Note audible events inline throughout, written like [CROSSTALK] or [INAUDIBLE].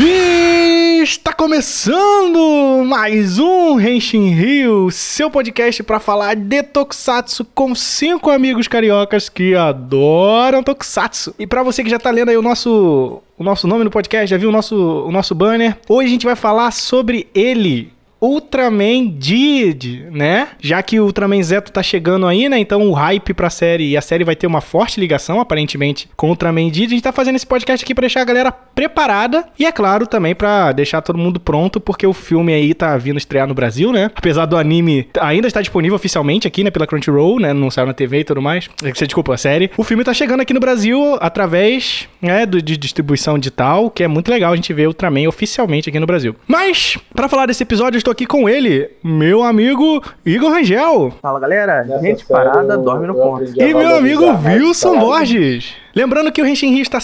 Está começando mais um Henshin Rio, seu podcast para falar de Tokusatsu com cinco amigos cariocas que adoram Tokusatsu. E para você que já tá lendo aí o nosso o nosso nome no podcast, já viu o nosso o nosso banner? Hoje a gente vai falar sobre ele, Ultraman Did, né? Já que o Ultraman Zeto tá chegando aí, né? Então o hype pra série e a série vai ter uma forte ligação, aparentemente, com o Ultraman Did. A gente tá fazendo esse podcast aqui pra deixar a galera preparada e, é claro, também pra deixar todo mundo pronto, porque o filme aí tá vindo estrear no Brasil, né? Apesar do anime ainda estar disponível oficialmente aqui, né? Pela Crunchyroll, né? Não saiu na TV e tudo mais. Desculpa, a série. O filme tá chegando aqui no Brasil através, né? De distribuição digital, que é muito legal a gente ver o Ultraman oficialmente aqui no Brasil. Mas, para falar desse episódio, estou aqui com ele, meu amigo Igor Rangel. Fala galera, Nessa gente parada, eu- dorme no ponto. E meu amigo mais Wilson. Borges. Lembrando que o Renshin Rio está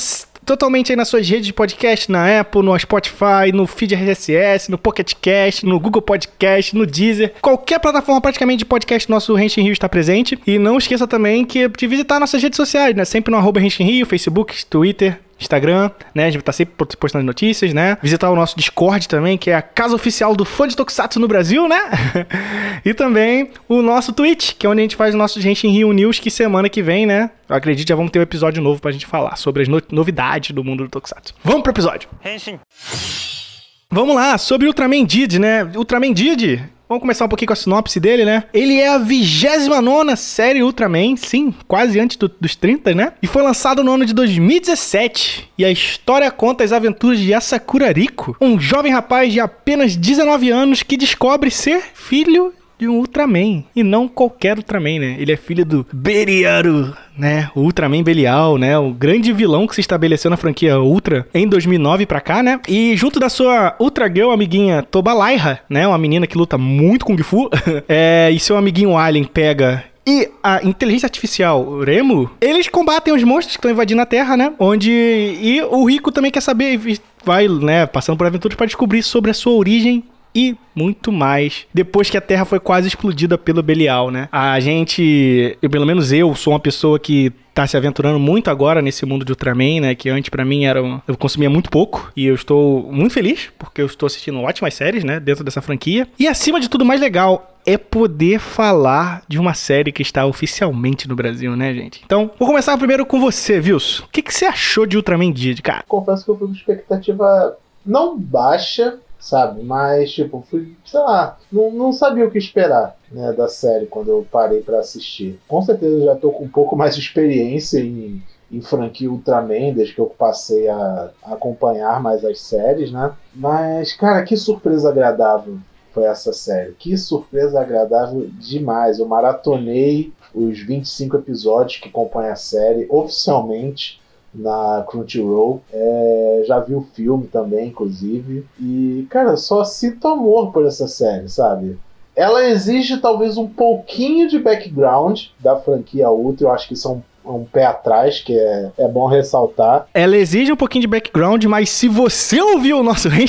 totalmente aí nas suas redes de podcast, na Apple, no Spotify, no Feed RSS, no Pocket Cast, no Google Podcast, no Deezer. Qualquer plataforma praticamente de podcast nosso Renshin Rio está presente. E não esqueça também que de visitar nossas redes sociais, né? Sempre no arroba Renshin Rio, Facebook, Twitter, Instagram, né? A gente tá sempre postando notícias, né? Visitar o nosso Discord também, que é a casa oficial do fã de Tokusatsu no Brasil, né? [LAUGHS] e também o nosso Twitch, que é onde a gente faz o nosso Gente em Rio News, que semana que vem, né? Eu acredito já vamos ter um episódio novo pra gente falar sobre as no- novidades do mundo do Tokusatsu. Vamos pro episódio. Vamos lá, sobre Ultraman Did, né? Ultraman Did, vamos começar um pouquinho com a sinopse dele, né? Ele é a 29 série Ultraman, sim, quase antes do- dos 30, né? E foi lançado no ano de 2017. E a história conta as aventuras de Asakura Riko, um jovem rapaz de apenas 19 anos que descobre ser filho de um Ultraman. E não qualquer Ultraman, né? Ele é filho do Beriaru, né? O Ultraman Belial, né? O grande vilão que se estabeleceu na franquia Ultra em 2009 pra cá, né? E junto da sua Ultra Girl amiguinha Tobalaiha, né? Uma menina que luta muito Kung Fu. [LAUGHS] é, e seu amiguinho Alien pega e a inteligência artificial Remo, eles combatem os monstros que estão invadindo a Terra, né? Onde. E o Rico também quer saber, vai, né, passando por aventuras para descobrir sobre a sua origem e muito mais. Depois que a Terra foi quase explodida pelo Belial, né? A gente, eu, pelo menos eu, sou uma pessoa que tá se aventurando muito agora nesse mundo de Ultraman, né? Que antes pra mim era um, eu consumia muito pouco e eu estou muito feliz porque eu estou assistindo ótimas séries, né, dentro dessa franquia. E acima de tudo, mais legal é poder falar de uma série que está oficialmente no Brasil, né, gente? Então, vou começar primeiro com você, Wilson. O que, que você achou de Ultraman Did, cara? Confesso que eu fui com expectativa não baixa, sabe? Mas, tipo, fui, sei lá, não, não sabia o que esperar né, da série quando eu parei pra assistir. Com certeza já tô com um pouco mais de experiência em, em franquia Ultraman, desde que eu passei a, a acompanhar mais as séries, né? Mas, cara, que surpresa agradável foi essa série. Que surpresa agradável demais. Eu maratonei os 25 episódios que compõem a série oficialmente na Crunchyroll. É, já vi o filme também, inclusive. E, cara, só sinto amor por essa série, sabe? Ela exige talvez um pouquinho de background da franquia Ultra. Eu acho que isso é um, um pé atrás, que é, é bom ressaltar. Ela exige um pouquinho de background, mas se você ouviu o nosso [LAUGHS] Rio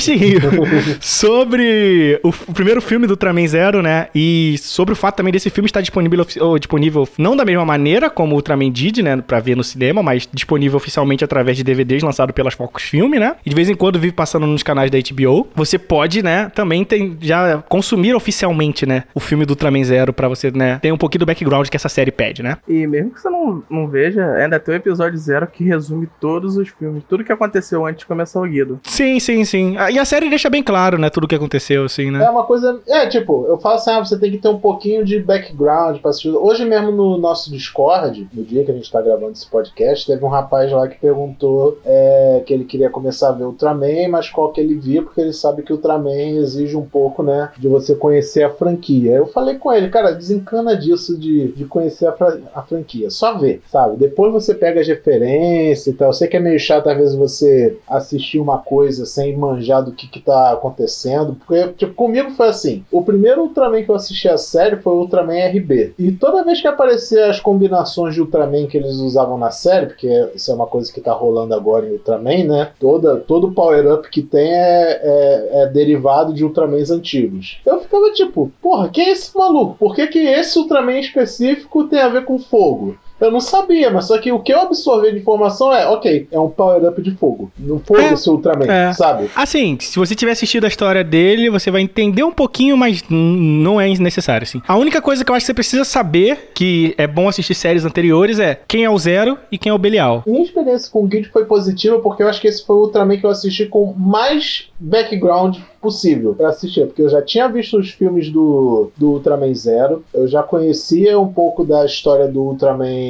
sobre o, o primeiro filme do Ultraman Zero, né? E sobre o fato também desse filme estar disponível, ou disponível não da mesma maneira como o Ultraman Did, né? Pra ver no cinema, mas disponível oficialmente através de DVDs lançado pelas Focus Film, né? E de vez em quando vive passando nos canais da HBO. Você pode, né? Também tem, já consumir oficialmente, né? O filme do Ultraman Zero pra você, né? Ter um pouquinho do background que essa série pede, né? E mesmo que você não, não veja, ainda tem o episódio zero que resume todos os filmes, tudo que aconteceu antes de começar o Guido. Sim, sim, sim. Ah, E a série deixa bem claro, né? Tudo o que aconteceu, assim, né? É uma coisa. É, tipo, eu falo assim, ah, você tem que ter um pouquinho de background pra assistir. Hoje mesmo no nosso Discord, no dia que a gente tá gravando esse podcast, teve um rapaz lá que perguntou é, que ele queria começar a ver Ultraman, mas qual que ele via, porque ele sabe que Ultraman exige um pouco, né, de você conhecer a franquia. Eu falei com ele, cara, desencana disso de, de conhecer a, fra- a franquia. Só vê, sabe? Depois você pega as referências e tal. Eu sei que é meio chato às vezes você assistir uma coisa sem manjar do que, que tá acontecendo. Porque, tipo, comigo foi assim. O primeiro Ultraman que eu assisti a série foi o Ultraman RB. E toda vez que aparecia as combinações de Ultraman que eles usavam na série, porque isso é uma coisa que tá rolando agora em Ultraman, né? Toda, todo power-up que tem é, é, é derivado de Ultramans antigos. Eu ficava tipo, porra, quem é esse maluco? Por que, que esse Ultraman específico tem a ver com fogo? Eu não sabia, mas só que o que eu absorvi de informação é, ok, é um power-up de fogo. Não foda-se o Ultraman, é. sabe? Assim, se você tiver assistido a história dele, você vai entender um pouquinho, mas não é necessário, assim. A única coisa que eu acho que você precisa saber, que é bom assistir séries anteriores, é quem é o Zero e quem é o Belial. Minha experiência com o Guide foi positiva porque eu acho que esse foi o Ultraman que eu assisti com mais background possível pra assistir, porque eu já tinha visto os filmes do, do Ultraman Zero, eu já conhecia um pouco da história do Ultraman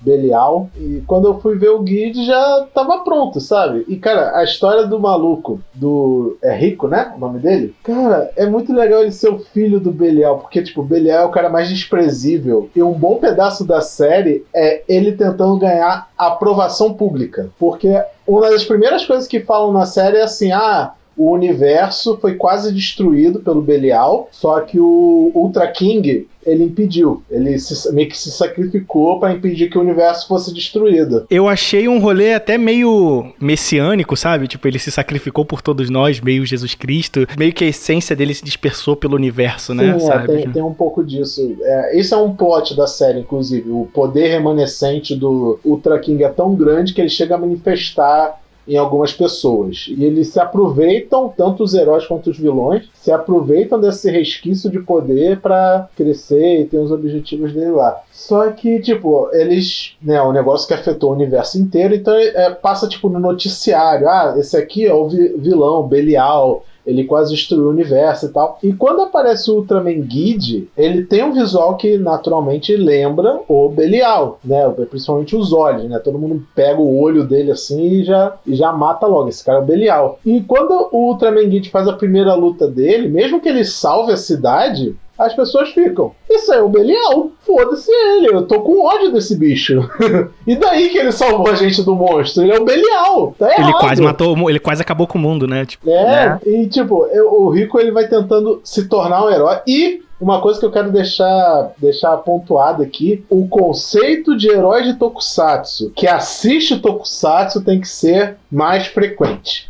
Belial, e quando eu fui ver o Guide já tava pronto, sabe? E cara, a história do maluco, do. É Rico, né? O nome dele? Cara, é muito legal ele ser o filho do Belial, porque, tipo, Belial é o cara mais desprezível, e um bom pedaço da série é ele tentando ganhar aprovação pública, porque uma das primeiras coisas que falam na série é assim: ah, o universo foi quase destruído pelo Belial, só que o Ultra King ele impediu. Ele se- meio que se sacrificou para impedir que o universo fosse destruído. Eu achei um rolê até meio messiânico, sabe? Tipo, ele se sacrificou por todos nós, meio Jesus Cristo. Meio que a essência dele se dispersou pelo universo, né? Sim, é, tem, tem um pouco disso. É, esse é um plot da série, inclusive. O poder remanescente do Ultra King é tão grande que ele chega a manifestar em algumas pessoas. E eles se aproveitam, tanto os heróis quanto os vilões, se aproveitam desse resquício de poder pra crescer e ter os objetivos dele lá. Só que, tipo, eles. Né, o negócio que afetou o universo inteiro, então é, passa, tipo, no noticiário. Ah, esse aqui é o vi- vilão, Belial. Ele quase destruiu o universo e tal. E quando aparece o Ultraman Guide, ele tem um visual que naturalmente lembra o Belial, né? Principalmente os olhos, né? Todo mundo pega o olho dele assim e já, e já mata logo. Esse cara é o Belial. E quando o Ultraman Guide faz a primeira luta dele, mesmo que ele salve a cidade, as pessoas ficam. Isso aí é o Belial. Foda-se ele. Eu tô com ódio desse bicho. [LAUGHS] e daí que ele salvou a gente do monstro? Ele é o Belial. Tá errado. Ele quase matou, ele quase acabou com o mundo, né? Tipo, É, Né? e tipo, eu- o Rico ele vai tentando se tornar um herói. E uma coisa que eu quero deixar, deixar pontuado aqui: o conceito de herói de Tokusatsu que assiste Tokusatsu tem que ser mais frequente.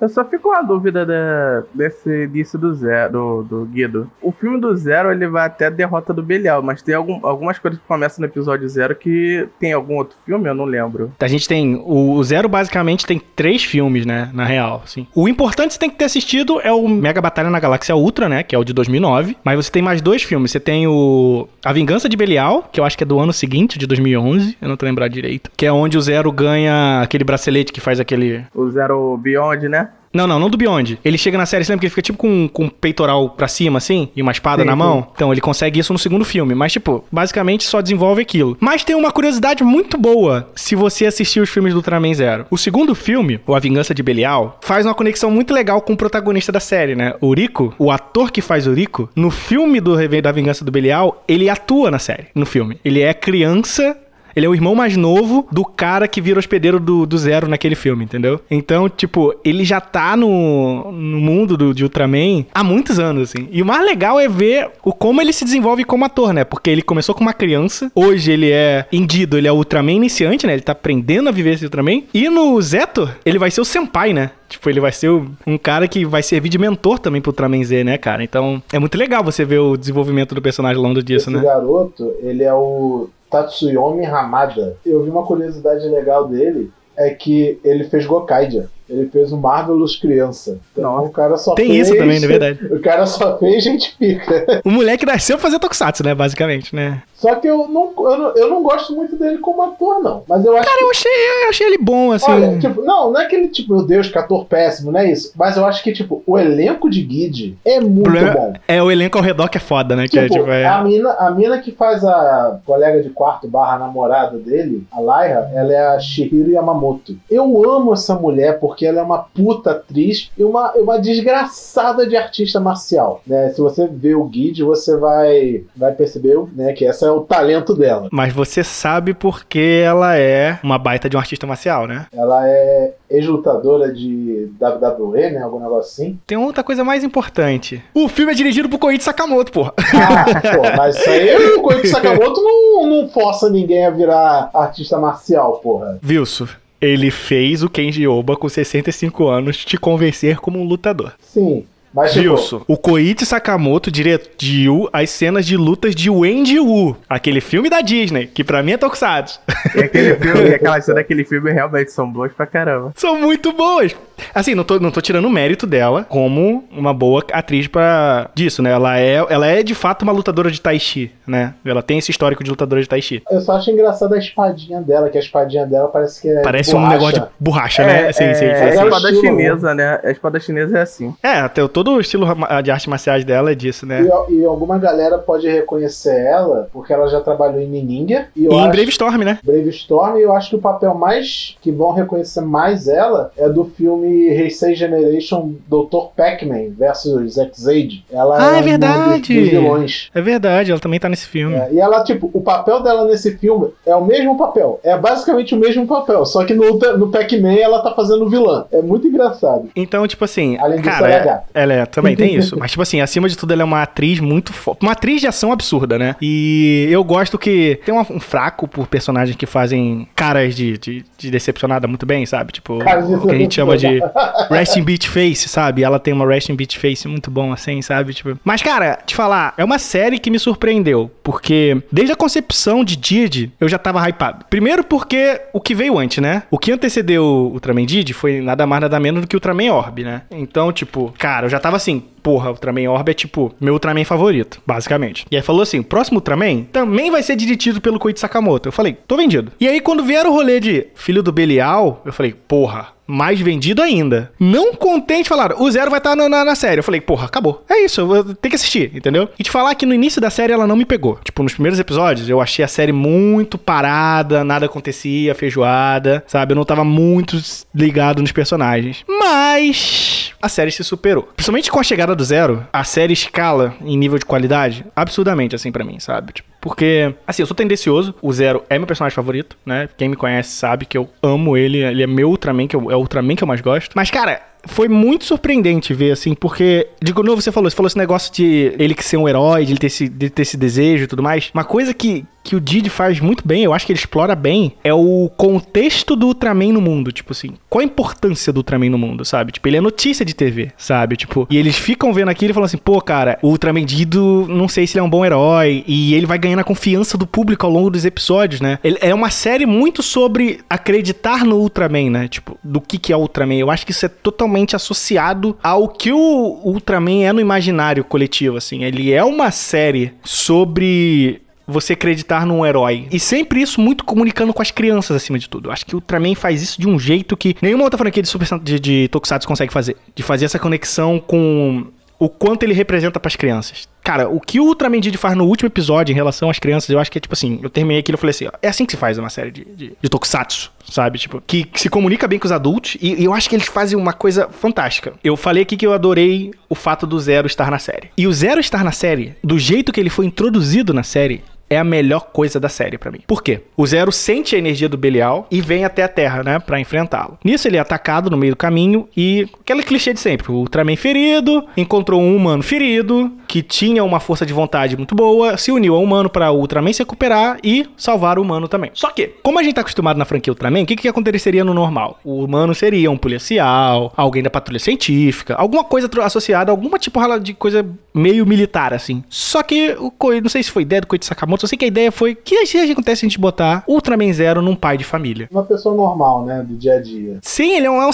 Eu só fico com a dúvida da- desse início do Zero, do, do Guido. O filme do Zero, ele vai até a derrota do Belial, mas tem algum- algumas coisas que começam no episódio Zero que tem algum outro filme, eu não lembro. a gente tem. O, Zero basicamente tem três filmes, né? Na real, assim. O importante você tem que ter assistido é o Mega Batalha na Galáxia Ultra, né? Que é o de 2009. Mas você tem mais dois filmes. Você tem o A Vingança de Belial, que eu acho que é do ano seguinte, de 2011. Eu não tô lembrado direito. Que é onde o Zero ganha aquele bracelete que faz aquele. O Zero Beyond, né? Não, não, não do Beyond. Ele chega na série, você lembra que ele fica tipo com, com um peitoral pra cima, assim? E uma espada Sim, na sim. mão? Então, ele consegue isso no segundo filme. Mas, tipo, basicamente só desenvolve aquilo. Mas tem uma curiosidade muito boa se você assistir os filmes do Ultraman Zero. O segundo filme, o A Vingança de Belial, faz uma conexão muito legal com o protagonista da série, né? O Rico, o ator que faz o Rico, no filme do da Vingança do Belial, ele atua na série, no filme. Ele é criança ele é o irmão mais novo do cara que vira hospedeiro do, do Zero naquele filme, entendeu? Então, tipo, ele já tá no, no mundo do, de Ultraman há muitos anos, assim. E o mais legal é ver o como ele se desenvolve como ator, né? Porque ele começou com uma criança, hoje ele é indido, ele é o Ultraman iniciante, né? Ele tá aprendendo a viver esse Ultraman. E no Zeto, ele vai ser o senpai, né? Tipo, ele vai ser o- um cara que vai servir de mentor também pro Ultraman Z, né, cara? Então, é muito legal você ver o desenvolvimento do personagem ao longo disso, Esse né? garoto, ele é o Tatsuyomi Hamada. Eu vi uma curiosidade legal dele, é que ele fez Gokaidia. Ele fez o Marvelous Criança. Então Nossa. o cara só Tem fez... isso também, na verdade. [LAUGHS] O cara só fez gente pica. O moleque nasceu fazer Tokusatsu, né? Basicamente, né? Só que eu não, eu não, eu não gosto muito dele como ator, não. Mas eu acho Cara, eu achei, eu achei ele bom, assim. Olha, tipo, não, não é aquele tipo, meu Deus, que ator péssimo, não é isso. Mas eu acho que, tipo, o elenco de Guide é muito bom. É o elenco ao redor que é foda, né? Que é, Tipo, tipo, é... a, mina, a mina que faz a colega de quarto barra namorada dele, a Lyra, ela é a Shihiro Yamamoto. Eu amo essa mulher porque ela é uma puta atriz e uma, uma desgraçada de artista marcial. Né? Se você vê o Guide, você vai, vai perceber né, que esse é o talento dela. Mas você sabe porque ela é uma baita de um artista marcial, né? Ela é ex-lutadora de WWE, né? Algum negócio assim. Tem outra coisa mais importante. O filme é dirigido por Koichi Sakamoto, porra. Ah, pô, mas isso aí o Koichi Sakamoto não, não força ninguém a virar artista marcial, porra. Wilson, ele fez o Kenji Oba com 65 anos te convencer como um lutador. Sim. Mas, tipo, Wilson, o Koichi Sakamoto dirigiu as cenas de lutas de Wendy Wu, aquele filme da Disney, que pra mim é Tokusatsu. E aquele filme, [LAUGHS] e aquela cena daquele filme realmente são boas pra caramba. São muito boas. Assim, não tô, não tô tirando o mérito dela como uma boa atriz pra disso, né? Ela é, ela é de fato uma lutadora de Tai Chi, né? Ela tem esse histórico de lutadora de Tai Chi. eu só acho engraçado a espadinha dela, que a espadinha dela parece que é. Parece de um borracha. negócio de borracha, né? Sim, sim, é, sim, é a sim. espada chinesa, né? A espada chinesa é assim. É, até todo o estilo de artes marciais dela é disso, né? E, e alguma galera pode reconhecer ela, porque ela já trabalhou em Ninja. E, eu E em acho- Brave Storm, né? Brave Storm, e eu acho que o papel mais que vão reconhecer mais ela é do filme Heisei Generation Dr. Pac-Man versus X-Aid. Ela Ah, é uma verdade. Dos, dos vilões. É verdade, ela também tá nesse filme. É, e ela, tipo, o papel dela nesse filme é o mesmo papel. É basicamente o mesmo papel. Só que no, no Pac-Man ela tá fazendo vilã. É muito engraçado. Então, tipo assim, Além disso, cara, ela é é- ela é, também tem isso. Mas, tipo assim, acima de tudo, ela é uma atriz muito forte. Uma atriz de ação absurda, né? E eu gosto que tem um fraco por personagens que fazem caras de, de, de decepcionada muito bem, sabe? Tipo, o que a gente chama de [LAUGHS] resting beach face, sabe? Ela tem uma resting beach face muito bom, assim, sabe? Tipo... Mas, cara, te falar, é uma série que me surpreendeu. Porque desde a concepção de Didi, eu já tava hypado. Primeiro porque o que veio antes, né? O que antecedeu o Ultraman Didi foi nada mais, nada menos do que o Ultraman Orb, né? Então, tipo, cara, eu já tava assim, porra, o Ultraman Orb é tipo meu Ultraman favorito, basicamente. E aí falou assim: próximo Ultraman também vai ser dirigido pelo Koichi Sakamoto. Eu falei, tô vendido. E aí, quando vieram o rolê de filho do Belial, eu falei, porra. Mais vendido ainda. Não contente, falaram, o Zero vai estar na, na, na série. Eu falei, porra, acabou. É isso, ter que assistir, entendeu? E te falar que no início da série ela não me pegou. Tipo, nos primeiros episódios, eu achei a série muito parada, nada acontecia, feijoada, sabe? Eu não tava muito ligado nos personagens. Mas a série se superou. Principalmente com a chegada do Zero, a série escala em nível de qualidade absurdamente, assim, pra mim, sabe? Tipo, porque, assim, eu sou tendencioso. O Zero é meu personagem favorito, né? Quem me conhece sabe que eu amo ele. Ele é meu Ultraman, que eu, é o Ultraman que eu mais gosto. Mas, cara, foi muito surpreendente ver, assim, porque, de novo, você falou, você falou esse negócio de ele que ser um herói, de ele ter esse, de ter esse desejo e tudo mais. Uma coisa que, que o Didi faz muito bem, eu acho que ele explora bem, é o contexto do Ultraman no mundo. Tipo assim, qual a importância do Ultraman no mundo, sabe? Tipo, ele é notícia de TV, sabe? Tipo, e eles ficam vendo aquilo e falam assim, pô, cara, o Ultraman Dido, não sei se ele é um bom herói, e ele vai ganhando a confiança do público ao longo dos episódios, né? Ele é uma série muito sobre acreditar no Ultraman, né? Tipo, do que que é o Ultraman. Eu acho que isso é totalmente associado ao que o Ultraman é no imaginário coletivo, assim. Ele é uma série sobre você acreditar num herói. E sempre isso muito comunicando com as crianças acima de tudo. Eu acho que o Ultraman faz isso de um jeito que nenhuma outra franquia de, Super, de, de Tokusatsu consegue fazer. De fazer essa conexão com o quanto ele representa pras crianças. Cara, o que o Ultraman Didi faz no último episódio em relação às crianças, eu acho que é tipo assim, eu terminei aquilo e falei assim, ó, é assim que se faz uma série de, de, de Tokusatsu, sabe? Tipo, que, que se comunica bem com os adultos e, e eu acho que eles fazem uma coisa fantástica. Eu falei aqui que eu adorei o fato do Zero estar na série. E o Zero estar na série, do jeito que ele foi introduzido na série, é a melhor coisa da série pra mim. Por quê? O Zero sente a energia do Belial e vem até a Terra, né, Pra enfrentá-lo. Nisso ele é atacado no meio do caminho e aquele clichê de sempre, o Ultraman ferido, encontrou um humano ferido que tinha uma força de vontade muito boa, se uniu ao humano para o Ultraman se recuperar e salvar o humano também. Só que, como a gente tá acostumado na franquia Ultraman, o que que aconteceria no normal? O humano seria um policial, alguém da patrulha científica, alguma coisa associada, alguma tipo de coisa meio militar assim. Só que o não sei se foi ideia do Koichi Sakamoto, eu sei que a ideia foi que se acontece se a gente botar Ultraman Zero num pai de família. Uma pessoa normal, né? Do dia a dia. Sim, ele é um, é um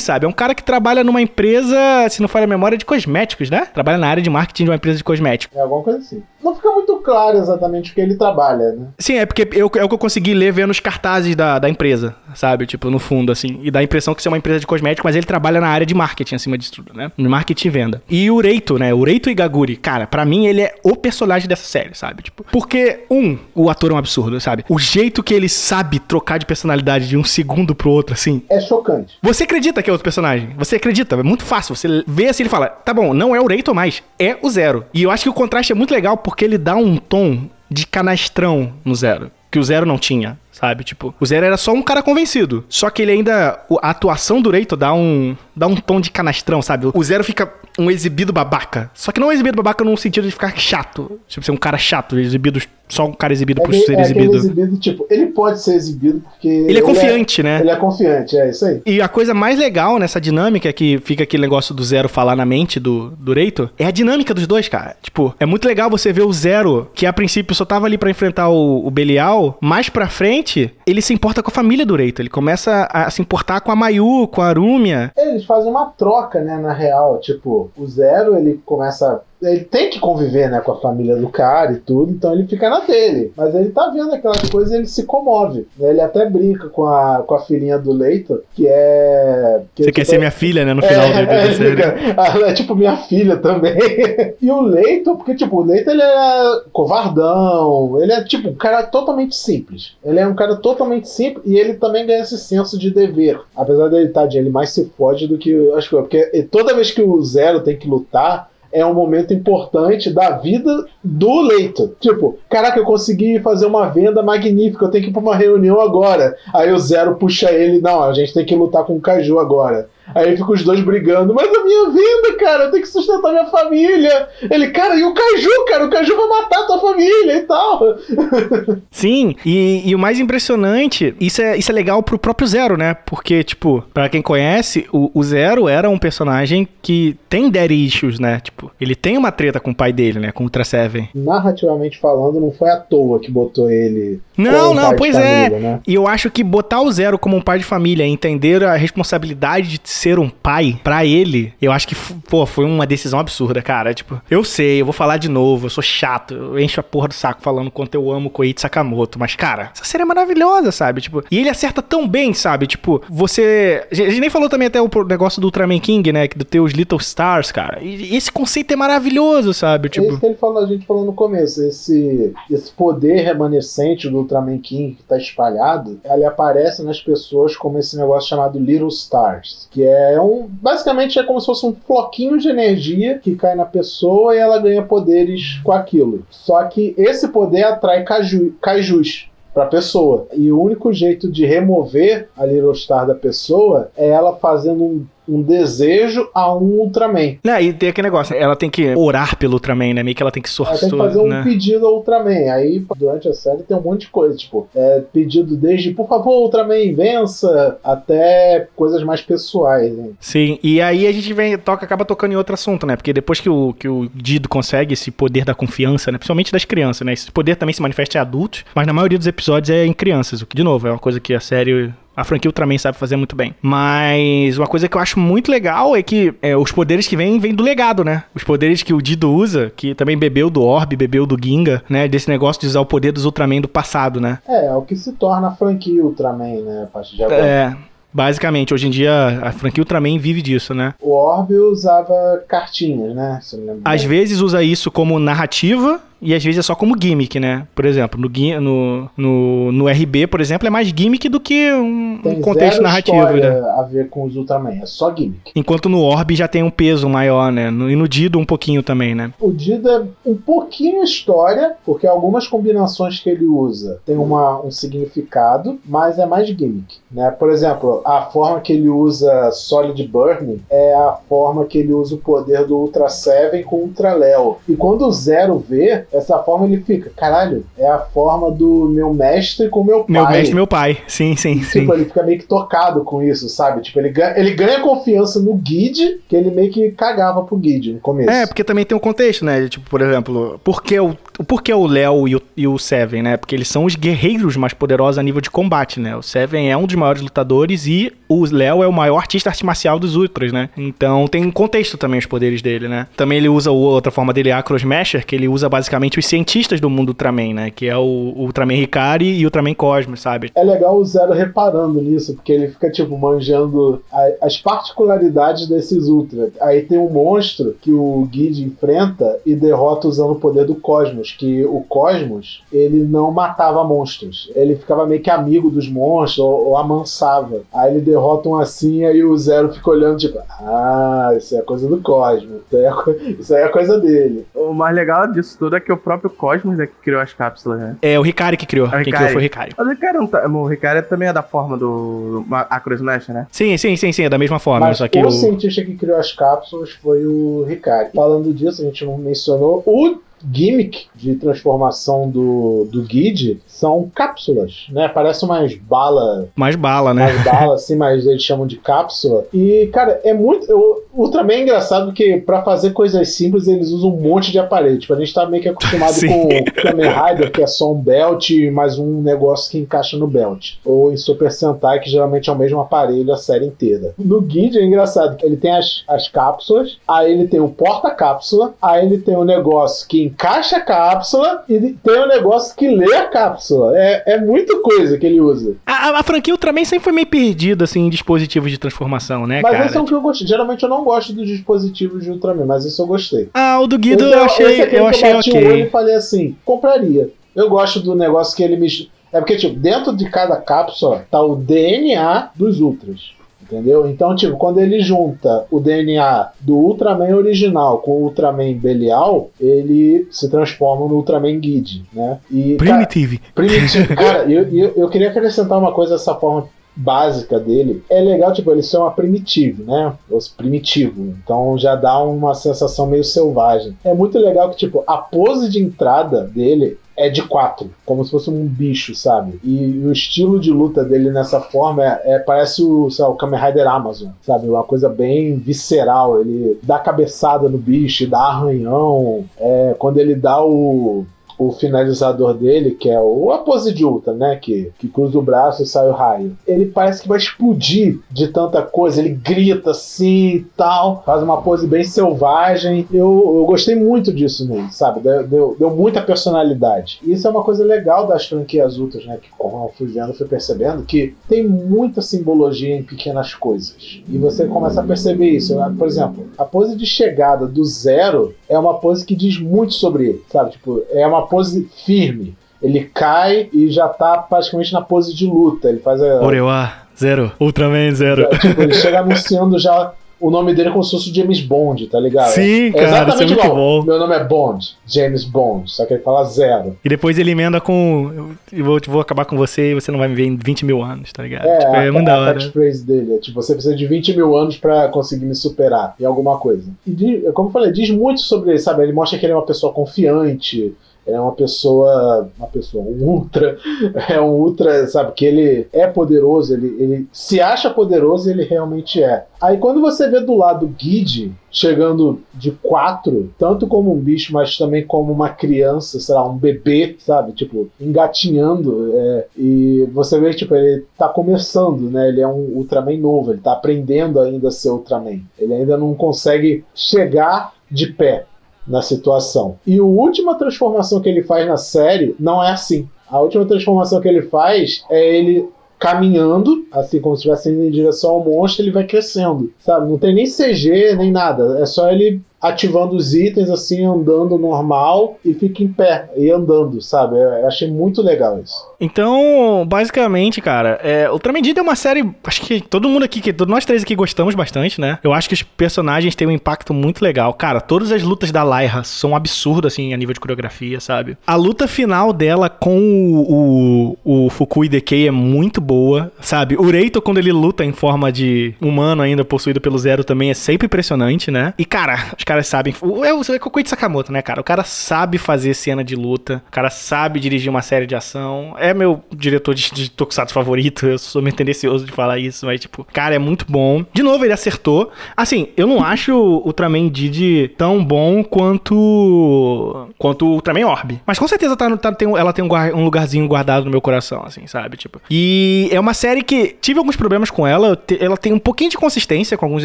sabe? É um cara que trabalha numa empresa, se não falha a memória, de cosméticos, né? Trabalha na área de marketing de uma empresa de cosméticos. É alguma coisa assim. Não fica muito claro exatamente o que ele trabalha, né? Sim, é porque eu, é o que eu consegui ler vendo os cartazes da, da empresa, sabe? Tipo, no fundo, assim. E dá a impressão que isso é uma empresa de cosméticos, mas ele trabalha na área de marketing acima disso tudo, né? No marketing e venda. E o Reito, né? O Reito Igaguri, cara, pra mim ele é o personagem dessa série, sabe? Tipo, porque, um, o ator é um absurdo, sabe? O jeito que ele sabe trocar de personalidade de um segundo pro outro, assim, É chocante. você acredita que é outro personagem. Você acredita. É muito fácil. Você vê assim e fala: tá bom, não é o Reito mais, é o Zero. E eu acho que o contraste é muito legal porque ele dá um tom de canastrão no Zero. Que o Zero não tinha, sabe? Tipo, o Zero era só um cara convencido. Só que ele ainda. A atuação do Reito dá um. dá um tom de canastrão, sabe? O Zero fica um exibido babaca. Só que não um exibido babaca no sentido de ficar chato. Tipo, ser um cara chato, exibido só um cara exibido É, por que- ser é exibido? exibido, tipo, ele pode ser exibido porque. Ele é confiante, né? Ele é confiante, é isso aí. E a coisa mais legal nessa dinâmica que fica aquele negócio do Zero falar na mente do, do Reito é a dinâmica dos dois, cara. Tipo, é muito legal você ver o Zero, que a princípio só tava ali pra enfrentar o, o Belial, mais pra frente, ele se importa com a família do Reito. Ele começa a se importar com a Mayu, com a Arumia. Eles fazem uma troca, né, na real. Tipo, o Zero, ele começa. Ele tem que conviver, né, com a família do cara e tudo, então ele fica na dele. Mas ele tá vendo aquelas coisas e ele se comove. né? Ele até brinca com a, com a filhinha do Leito, que é. Que Você é, quer tipo, ser minha filha, né? No final é, da [LAUGHS] é, série. fica- ela é tipo minha filha também. [LAUGHS] e o Leito, porque tipo, o Leito ele é covardão, ele é tipo um cara totalmente simples. Ele é um cara totalmente simples e ele também ganha esse senso de dever. Apesar dele, tadinho, ele mais se fode do que eu acho que porque toda vez que o Zero tem que lutar, é um momento importante da vida do Leito. Tipo, caraca, eu consegui fazer uma venda magnífica, eu tenho que ir pra uma reunião agora. Aí o Zero puxa ele, não, a gente tem que lutar com o Caju agora. Aí fica os dois brigando, mas a minha venda, cara, eu tenho que sustentar minha família. Ele, cara, e o Caju, cara, o Caju vai matar a tua família e tal. [LAUGHS] Sim, e, e o mais impressionante, isso é, isso é legal pro próprio Zero, né? Porque, tipo, pra quem conhece, o, o Zero era um personagem que tem daddy issues, né? Tipo, ele tem uma treta com o pai dele, né? Com o Ultra Seven. Narrativamente falando, não foi à toa que botou ele. Não, não, pois família, é. né? E eu acho que botar o Zero como um pai de família, entender a responsabilidade de ser um pai pra ele, eu acho que, pô, foi uma decisão absurda, cara. Tipo, eu sei, eu vou falar de novo, eu sou chato, eu encho a porra do saco falando quanto eu amo Koichi Sakamoto, mas, cara, essa série é maravilhosa, sabe? Tipo, e ele acerta tão bem, sabe? Tipo, você. A gente nem falou também até o negócio do Ultraman King, né? Do ter os Little Stars, cara. E esse conceito é maravilhoso, sabe? É Tipo. isso que ele falou, a gente falou no começo, esse, esse poder remanescente do Ultraman King que tá espalhado, ele aparece nas pessoas como esse negócio chamado Little Stars, que é um, basicamente é como se fosse um floquinho de energia que cai na pessoa e ela ganha poderes com aquilo. Só que esse poder atrai caju, kaijus pra pessoa. E o único jeito de remover a Little Star da pessoa é ela fazendo um, um desejo a um Ultraman. Né, e tem aquele negócio, ela tem que orar pelo Ultraman, né? Meio que ela tem que Ela tem que fazer um né? pedido ao Ultraman. Aí, durante a série, tem um monte de coisa. Tipo, é, pedido desde, por favor, Ultraman, vença, até coisas mais pessoais. Hein? Sim, e aí a gente vem, toca, acaba tocando em outro assunto, né? Porque depois que o, que o Dido consegue esse poder da confiança, né? Principalmente das crianças, né? Esse poder também se manifesta em adultos, mas na maioria dos episódios é em crianças, o que, de novo, é uma coisa que a série. A franquia Ultraman sabe fazer muito bem. Mas uma coisa que eu acho muito legal é que é, os poderes que vêm, vêm do legado, né? Os poderes que o Dido usa, que também bebeu do Orb, bebeu do Ginga, né? Desse negócio de usar o poder dos Ultraman do passado, né? É, é o que se torna a franquia Ultraman, né? A partir de agora. É. Basicamente, hoje em dia a franquia Ultraman vive disso, né? O Orb usava cartinhas, né? Às vezes usa isso como narrativa e às vezes é só como gimmick, né? Por exemplo, no, no, no, no RB, por exemplo, é mais gimmick do que um, um contexto narrativo, né? a ver com os Ultraman, é só gimmick. Enquanto no Orb já tem um peso maior, né? No- e no Dido um pouquinho também, né? O Dido é um pouquinho história, porque algumas combinações que ele usa tem uma, um significado, mas é mais gimmick. Né? Por exemplo, a forma que ele usa Solid Burn é a forma que ele usa o poder do Ultra Seven com Ultra Léo. E quando o Zero vê, essa forma ele fica, caralho, é a forma do meu mestre com meu pai. Meu mestre, meu pai. Sim, sim, sim. Tipo, ele fica meio que tocado com isso, sabe? Tipo, ele ganha, ele ganha confiança no Guide, que ele meio que cagava pro Guide no começo. É, porque também tem um contexto, né? Tipo, por exemplo, por que o, por que o Léo e o, e o Seven, né? Porque eles são os guerreiros mais poderosos a nível de combate, né? O Seven é um dos maiores lutadores e o Léo é o maior artista arte marcial dos Ultras, né? Então tem um contexto também os poderes dele, né? Também ele usa outra forma dele, Acro Smasher, que ele usa basicamente os cientistas do mundo Ultraman, né? Que é o, o Ultraman Hikari e o Ultraman Cosmos, sabe? É legal o Zero reparando nisso, porque ele fica, tipo, manjando a- as particularidades desses Ultra. Aí tem um monstro que o Guide enfrenta e derrota usando o poder do Cosmos, que o Cosmos, ele não matava monstros. Ele ficava meio que amigo dos monstros, ou, ou amansava. Aí ele derrota um assim, aí o Zero fica olhando, tipo, ah, isso é coisa do Cosmos, isso aí é, co- isso aí é coisa dele. O mais legal disso tudo é que o próprio Cosmos é que criou as cápsulas, né? É o Hikari que criou. É o Quem criou foi o Hikari. Mas o Ricardo, não tá, o Ricardo também é da forma do Acro Smash, né? Sim, sim, sim, sim, é da mesma forma. Mas só que o o... cientista que criou as cápsulas foi o Ricardo. Falando disso, a gente não mencionou o gimmick de transformação do, do Guide são cápsulas, né? Parece umas balas. Mais bala, né? Mais bala, [LAUGHS] assim, mas eles chamam de cápsula. E, cara, é muito. O Ultraman é engraçado porque pra fazer coisas simples eles usam um monte de aparelho. Tipo, a gente tá meio que acostumado [LAUGHS] Sim. com o Kamen Rider, que é só um belt e mais um negócio que encaixa no belt. Ou em Super Sentai, que geralmente é o mesmo aparelho a série inteira. No Guide é engraçado que ele tem as, as cápsulas, aí ele tem o porta-cápsula, aí ele tem o negócio que encaixa a cápsula e tem o negócio que lê a cápsula. É, é muita coisa que ele usa. A, a- a franquia Ultraman sempre foi meio perdida, assim, em dispositivos de transformação, né, Mas cara? esse é o que eu gostei. Geralmente eu não gosto dos dispositivos de Ultraman, mas isso eu gostei. Ah, o do Guido Esse eu achei, é eu achei bati o olho ok. e falei assim, compraria. Eu gosto do negócio que ele me. É porque, tipo, dentro de cada cápsula tá o DNA dos Ultras. Entendeu? Então, tipo, quando ele junta o DNA do Ultraman original com o Ultraman Belial, ele se transforma no Ultraman Guide, né? E, cara, Primitive. Primitivo. [LAUGHS] Cara, eu, eu, eu queria acrescentar uma coisa dessa forma básica dele. É legal, tipo, ele chama primitivo, né? Ou primitivo. Então já dá uma sensação meio selvagem. É muito legal que, tipo, a pose de entrada dele é de quatro, como se fosse um bicho, sabe? E o estilo de luta dele nessa forma é, é- parece o, sei lá, o Kamen Rider Amazon, sabe? Uma coisa bem visceral. Ele dá cabeçada no bicho, dá arranhão. É, quando ele dá o, o finalizador dele, que é o, a pose de ultra, né? Que, que cruza o braço e sai o raio. Ele parece que vai explodir de tanta coisa. Ele grita assim e tal. Faz uma pose bem selvagem. Eu, eu gostei muito disso nele, sabe? Deu, deu, deu muita personalidade. Isso é uma coisa legal das franquias ultras, né? Que como eu fui vendo, eu fui percebendo que tem muita simbologia em pequenas coisas. E você começa a perceber isso. Por exemplo, a pose de chegada do zero é uma pose que diz muito sobre ele, sabe? Tipo, é uma pose firme. Ele cai e já tá praticamente na pose de luta. Ele faz a. Orewa, zero. Ultraman, zero. já, tipo, ele chega [LAUGHS] anunciando já o nome dele como se fosse o James Bond, tá ligado? Sim, é cara, exatamente isso é muito igual. bom. Meu nome é Bond, James Bond, só que ele fala zero. E depois ele emenda com. Eu vou, vou acabar com você e você não vai me ver em 20 mil anos, tá ligado? É, tipo, a, é muito da a hora. catchphrase dele. É, tipo, você precisa de 20 mil anos pra conseguir me superar em alguma coisa. E, como eu falei, diz muito sobre ele, sabe? Ele mostra que ele é uma pessoa confiante, é uma pessoa. Uma pessoa, um ultra. [LAUGHS] É um ultra, sabe? Que ele é poderoso, ele, ele se acha poderoso ele realmente é. Aí quando você vê do lado Guide chegando de quatro, tanto como um bicho, mas também como uma criança, sei lá, um bebê, sabe? Tipo, engatinhando. é, e você vê, tipo, ele tá começando, né? Ele é um Ultraman novo, ele tá aprendendo ainda a ser Ultraman. Ele ainda não consegue chegar de pé na situação. E a última transformação que ele faz na série não é assim. A última transformação que ele faz é ele caminhando, assim como se estivesse indo em direção ao monstro, ele vai crescendo, sabe? Não tem nem CG, nem nada. É só ele ativando os itens, assim, andando normal e fica em pé e andando, sabe? Eu achei muito legal isso. Então, basicamente, cara, é, Ultraman é uma série. Acho que todo mundo aqui, que nós três aqui gostamos bastante, né? Eu acho que os personagens têm um impacto muito legal. Cara, todas as lutas da Lyra são absurdas, assim, a nível de coreografia, sabe? A luta final dela com o, o, o Fukui Dekei é muito boa, sabe? O Reito, quando ele luta em forma de humano ainda, possuído pelo Zero, também é sempre impressionante, né? E, cara, os caras sabem. É é o Koichi Sakamoto, né, cara? O cara sabe fazer cena de luta, o cara sabe dirigir uma série de ação. É meu diretor de, de Tokusatsu favorito, eu sou meio tendencioso de falar isso, mas, tipo, cara, é muito bom. De novo, ele acertou. Assim, eu não acho o Ultraman Didi tão bom quanto. quanto o Ultraman Orb. Mas com certeza tá, tá- tem ela tem um, um lugarzinho guardado no meu coração, assim, sabe? Tipo. E é uma série que tive alguns problemas com ela. Ela tem um pouquinho de consistência com alguns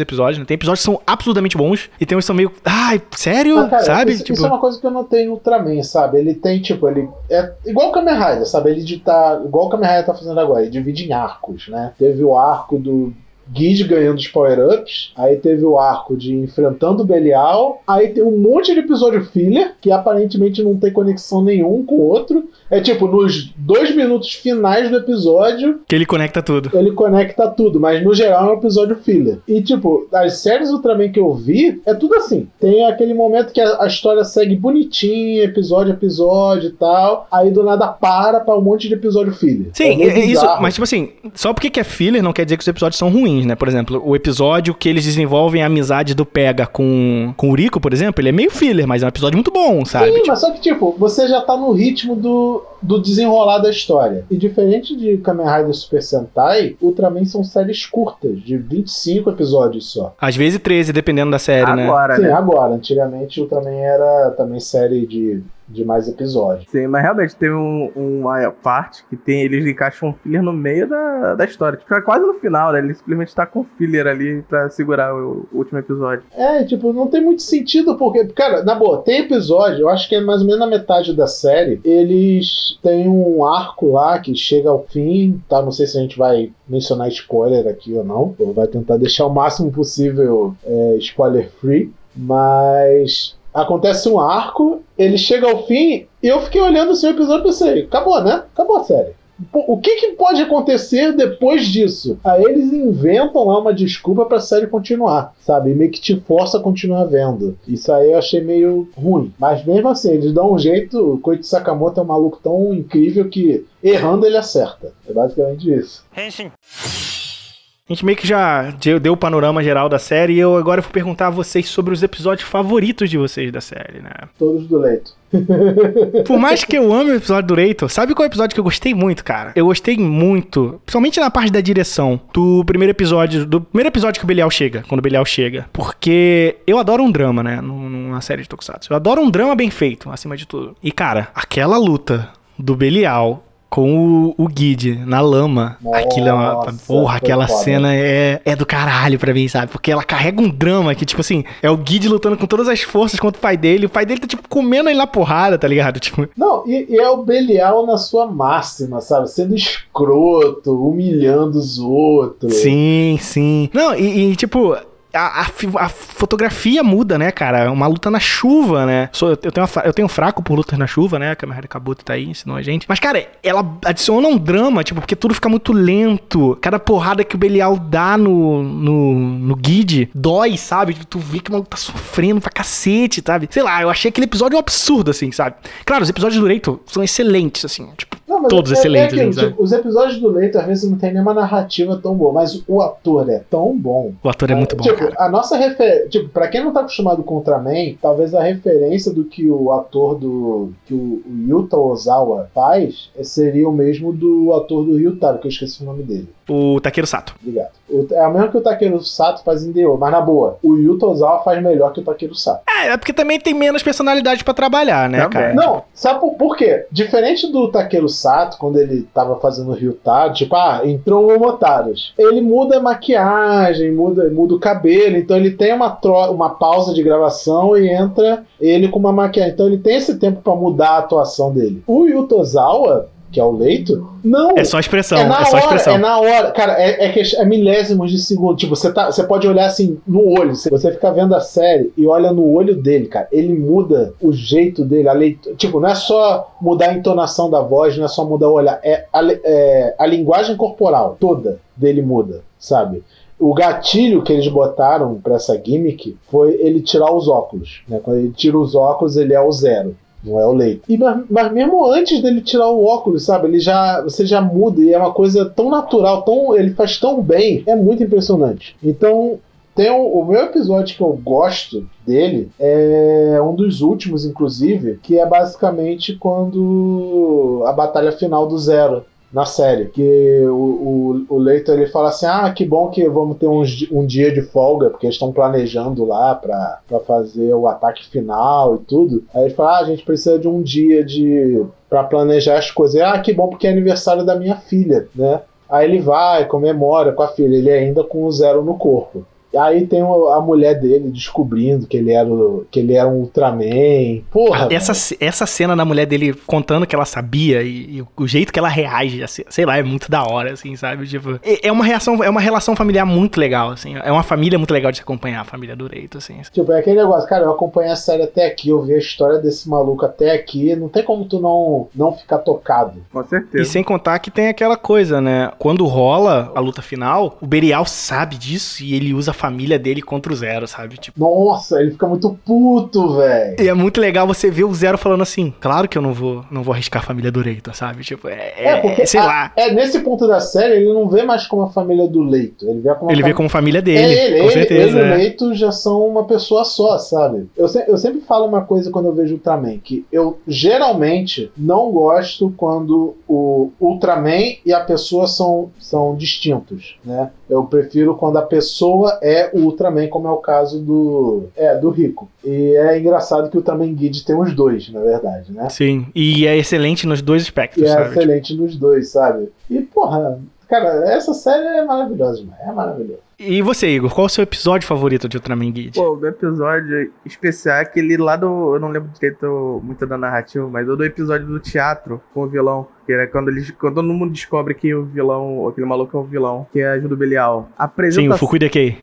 episódios, né? Tem episódios que são absurdamente bons e tem uns que são meio. Ai, sério? Mas, cara, sabe? Isso, tipo. isso é uma coisa que eu notei em Ultraman, sabe? Ele tem, tipo, ele. É igual o Kamen Rider, sabe? Ele de tá. Igual o Kamen Rider tá fazendo agora, ele divide em arcos, né? Teve o arco do. Guide ganhando os power-ups, aí teve o arco de enfrentando o Belial, aí tem um monte de episódio filler, que aparentemente não tem conexão nenhum com o outro. É tipo, nos dois minutos finais do episódio, Que ele conecta tudo. ele conecta tudo, mas no geral é um episódio filler. E tipo, as séries Ultraman que eu vi, é tudo assim. Tem aquele momento que a, a história segue bonitinha, episódio a episódio e tal, aí do nada para pra um monte de episódio filler. Sim, é, é isso. Mas, tipo assim, só porque que é filler não quer dizer que os episódios são ruins. Ruins, né? Por exemplo, o episódio que eles desenvolvem a amizade do Pega com, com o Rico, por exemplo, ele é meio filler, mas é um episódio muito bom, sabe? Sim, Tipo, mas só que, tipo, você já tá no ritmo do, do desenrolar da história. E diferente de Kamen Rider Super Sentai, Ultraman são séries curtas, de 25 episódios só. Às vezes 13, dependendo da série, né? Agora, Sim, né? agora. Antigamente Ultraman era também série de, de mais episódios. Sim, mas realmente tem um- uma parte que tem. Eles encaixam um filler no meio da, da história. Tipo, é quase no final, né? Ele simplesmente tá com filler ali pra segurar o, o último episódio. É, tipo, não tem muito sentido, porque, cara, na boa, tem episódio, eu acho que é mais ou menos na metade da série, eles têm um arco lá que chega ao fim, tá? Não sei se a gente vai mencionar spoiler aqui ou não, ou vai tentar deixar o máximo possível é, spoiler free, mas acontece um arco, ele chega ao fim, e eu fiquei olhando assim o episódio e pensei, acabou, né? Acabou a série. O que, que pode acontecer depois disso? Aí eles inventam lá uma desculpa pra série continuar, sabe? E meio que te força a continuar vendo. Isso aí eu achei meio ruim. Mas mesmo assim, eles dão um jeito. O Koichi Sakamoto é um maluco tão incrível que errando ele acerta. É basicamente isso. A gente meio que já de- deu o panorama geral da série e eu agora vou perguntar a vocês sobre os episódios favoritos de vocês da série, né? Todos do leito. [LAUGHS] [LAUGHS] Por mais que eu ame o episódio do Reito, sabe qual é o episódio que eu gostei muito, cara? Eu gostei muito, principalmente na parte da direção, do primeiro episódio, do primeiro episódio que o Belial chega, quando o Belial chega. Porque eu adoro um drama, né? num- Numa série de Tokusatsu. Eu adoro um drama bem feito, acima de tudo. E, cara, aquela luta do Belial com o, o Guide na lama. Nossa, aquilo é uma. Porra, aquela foda. cena é, é do caralho pra mim, sabe? Porque ela carrega um drama que, tipo assim, é o Guide lutando com todas as forças contra o pai dele. O pai dele tá, tipo, comendo ele na porrada, tá ligado? Tipo, Não, e, e é o Belial na sua máxima, sabe? Sendo escroto, humilhando os outros. Sim, sim. Não, e, e, tipo. A, a a fotografia muda, né, cara? É Uma luta na chuva, né? Sou- eu, tenho uma eu tenho fraco por lutas na chuva, né? A Kamen Rider Kabuto tá aí, ensinou a gente. Mas, cara, ela adiciona um drama, tipo, porque tudo fica muito lento. Cada porrada que o Belial dá no, no, no guide dói, sabe? Tipo, Tu vê que o maluco tá sofrendo pra cacete, sabe? Sei lá, eu achei aquele episódio um absurdo, assim, sabe? Claro, os episódios do Reito são excelentes, assim. Tipo, Não, mas Todos é- é excelentes, aquilo, sabe? tipo, os episódios do Leito às vezes não tem nenhuma narrativa tão boa, mas o ator é tão bom. o ator é muito bom, tipo, cara. a nossa referência. Tipo, pra quem não tá acostumado com Ultraman, talvez a referência do que o ator do. que o, o Yuta Ozawa faz eh, seria o mesmo do ator do Ryutaro, que eu esqueci o nome dele. O Takeru Sato. Obrigado. O- é o mesmo que o Takeru Sato faz em Dio, mas na boa, o Yuta Ozawa faz melhor que o Takeru Sato. É, é porque também tem menos personalidade pra trabalhar, né, Também. cara? Não, sabe por, por quê? Diferente do Takeru Sato, quando ele tava fazendo o Ryutaro, tipo, ah, entrou um Momotaros. Ele muda a maquiagem, muda, muda o cabelo, então ele tem uma, tro uma pausa de gravação e entra ele com uma maquiagem. Então ele tem esse tempo pra mudar a atuação dele. O Yutozawa, que é o leito, não. É só expressão, É é, na só hora, expressão. é na hora. Cara, é, é, que é milésimos de segundo. Tipo, você, tá, você pode olhar assim no olho. Você, você fica vendo a série e olha no olho dele, cara. Ele muda o jeito dele, a leitura. Tipo, não é só mudar a entonação da voz, não é só mudar o olhar. É a, é a linguagem corporal toda dele muda, sabe? O gatilho que eles botaram pra essa gimmick foi ele tirar os óculos. Né? Quando ele tira os óculos, ele é o zero. Não é o leito. E, mas, mas mesmo antes dele tirar o óculos, sabe? Ele já. Você já muda e é uma coisa tão natural, tão. Ele faz tão bem. É muito impressionante. Então. Tem o, o meu episódio que eu gosto dele é um dos últimos, inclusive, que é basicamente quando a batalha final do Zero na série. Que o, o, o Leito ele fala assim: ah, que bom que vamos ter um, dia de folga, porque eles estão planejando lá pra fazer o ataque final e tudo. Aí ele fala: ah, a gente precisa de um dia de. pra planejar as coisas. Ah, que bom, porque é aniversário da minha filha, né? Aí ele vai, comemora com a filha, ele ainda com o zero no corpo. E Aí tem a mulher dele descobrindo que ele era, o- que ele era um Ultraman. Porra! Ah, Essa, essa cena da mulher dele contando que ela sabia e, e o jeito que ela reage, assim, sei lá, é muito da hora, assim, sabe? Tipo, é é uma reação, é uma relação familiar muito legal, assim. É uma família muito legal de se acompanhar, a família do Reito, assim. Tipo, é aquele negócio, cara, eu acompanhei a série até aqui, eu vi a história desse maluco até aqui, não tem como tu não, não ficar tocado. Com E certeza. sem contar que tem aquela coisa, né? Quando rola a luta final, o Berial sabe disso e ele usa família dele contra o Zero, sabe? Tipo, Nossa, ele fica muito puto, velho. e é muito legal você ver o Zero falando assim, claro que eu não vou, não vou arriscar a família do Reito, sabe? Tipo, é, É, porque sei a- lá. É, nesse ponto da série, ele não vê mais como a família do Leito. Ele vê como a Ele vê família como família dele, é ele, com ele, certeza. ele e o é. Leito já são uma pessoa só, sabe? Eu, se- eu sempre falo uma coisa quando eu vejo Ultraman, que eu geralmente não gosto quando o Ultraman e a pessoa são, são distintos, né? Eu prefiro quando a pessoa é o Ultraman, como é o caso do, é, do Rico. E é engraçado que o Ultraman Guide tem os dois, na verdade, né? Sim, e é excelente nos dois aspectos, E é sabe? excelente nos dois, sabe? E, porra, cara, essa série é maravilhosa demais. É maravilhosa. E você, Igor, qual é o seu episódio favorito de Ultraman Guide? Pô, o meu episódio especial é aquele lá do. Eu não lembro direito muito da narrativa, mas é do episódio do teatro com o vilão. Que era quando, eles, quando todo mundo descobre que o vilão, aquele maluco é o vilão, que é a Judo Belial. Sim, Apresenta o Fukui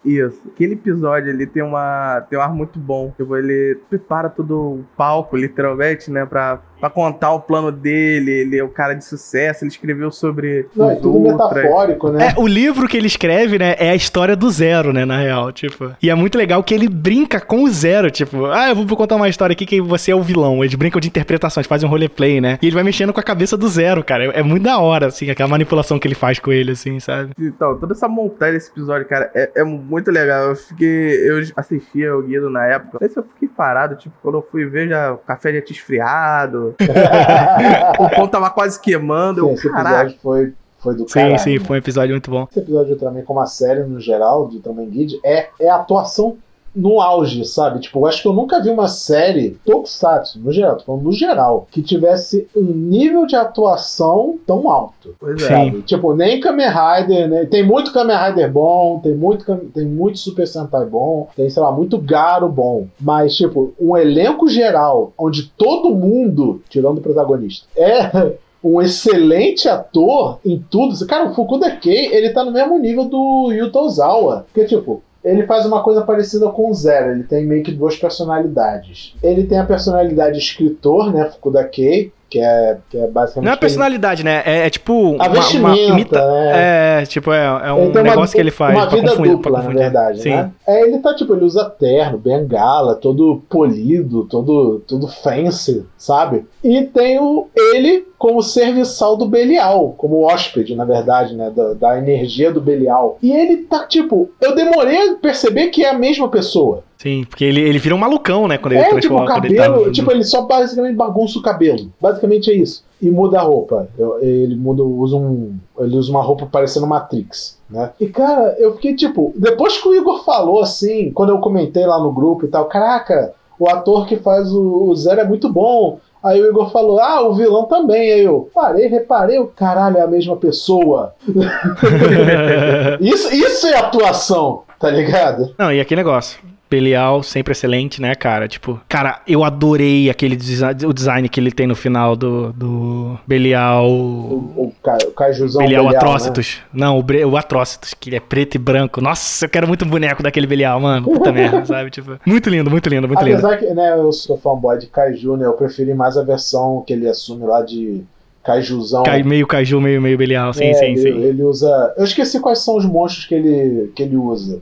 Isso. Aquele episódio, ele tem uma tem um ar muito bom. Tipo, ele prepara todo o palco, literalmente, né, pra, pra contar o plano dele. Ele é o cara de sucesso, ele escreveu sobre Não, é tudo ultras. metafórico, né? É, o livro que ele escreve, né, é a história do Zero, né, na real, tipo. E é muito legal que ele brinca com o Zero, tipo, ah, eu vou contar uma história aqui que você é o vilão. Eles brincam de interpretações, fazem um roleplay, né? E ele vai mexendo com a cabeça do Zero, cara. É, é muito da hora, assim, aquela manipulação que ele faz com ele, assim, sabe? Então, toda essa montanha desse episódio, cara, é, é muito legal. Eu fiquei. Eu assistia o Guido na época. Não sei se eu fiquei parado, tipo, quando eu fui ver, já o café já tinha esfriado. [LAUGHS] o pão tava quase queimando. Sim, Eu, esse caraca. episódio foi, foi do Sim, caralho. sim, foi um episódio muito bom. Esse episódio de Ultraman, como a série no geral, de Ultraman Guide, é, é a atuação no auge, sabe? Tipo, eu acho que eu nunca vi uma série Tokusatsu, no geral, tô falando no geral, que tivesse um nível de atuação tão alto. Pois é. Sabe? Tipo, nem Kamen Rider, né? Tem muito Kamen Rider bom, tem muito, tem muito Super Sentai bom, tem, sei lá, muito Garo bom. Mas, tipo, um elenco geral, onde todo mundo, tirando o protagonista, é [LAUGHS] um excelente ator em tudo. Cara, o Fukuda Kei, ele tá no mesmo nível do Yuta Ozawa. Porque, tipo, ele faz uma coisa parecida com o Zero. Ele tem meio que duas personalidades. Ele tem a personalidade escritor, né? Fukuda Kei, que é, que é basicamente. Não é personalidade, né? É, é tipo. A uma- vestimenta, uma imita- né? É, tipo, é, é um tem uma- negócio que ele faz. Uma vida confundir- dupla, na verdade, Sim. né? É, ele tá, tipo, ele usa terno, bengala, todo polido, todo, todo fancy, sabe? E tem o, ele como serviçal do Belial, como hóspede, na verdade, né? Da, da energia do Belial. E ele tá, tipo, eu demorei a perceber que é a mesma pessoa. Sim, porque ele, ele vira um malucão, né? Quando ele é, tipo, transforma. o quando ele cabelo, tá- tipo, ele só basicamente bagunça o cabelo. Basicamente é isso. E muda a roupa. Ele muda, usa um. Ele usa uma roupa parecendo Matrix, né? E, cara, eu fiquei tipo. Depois que o Igor falou assim, quando eu comentei lá no grupo e tal, caraca, o ator que faz o, o Zero é muito bom. Aí o Igor falou, ah, o vilão também. Aí eu parei, reparei, o caralho, é a mesma pessoa. [LAUGHS] Isso, isso é atuação, tá ligado? Não, e aquele negócio. Belial, sempre excelente, né, cara? Tipo, cara, eu adorei aquele design, o design que ele tem no final do, do Belial. O, o, o Kaijuzão Belial Belial, né? Atrocitus. Não, o, o Atrocitus, que ele é preto e branco. Nossa, eu quero muito um boneco daquele Belial, mano. Puta [LAUGHS] merda, sabe? Tipo, muito lindo, muito lindo, muito lindo. Apesar que, né, eu sou fanboy de Kaiju, né? Eu preferi mais a versão que ele assume lá de Kaijuzão. Cai- meio Kaiju, meio, meio Belial. Sim, É, sim, ele, sim. Ele usa. Eu esqueci quais são os monstros que ele, que ele usa.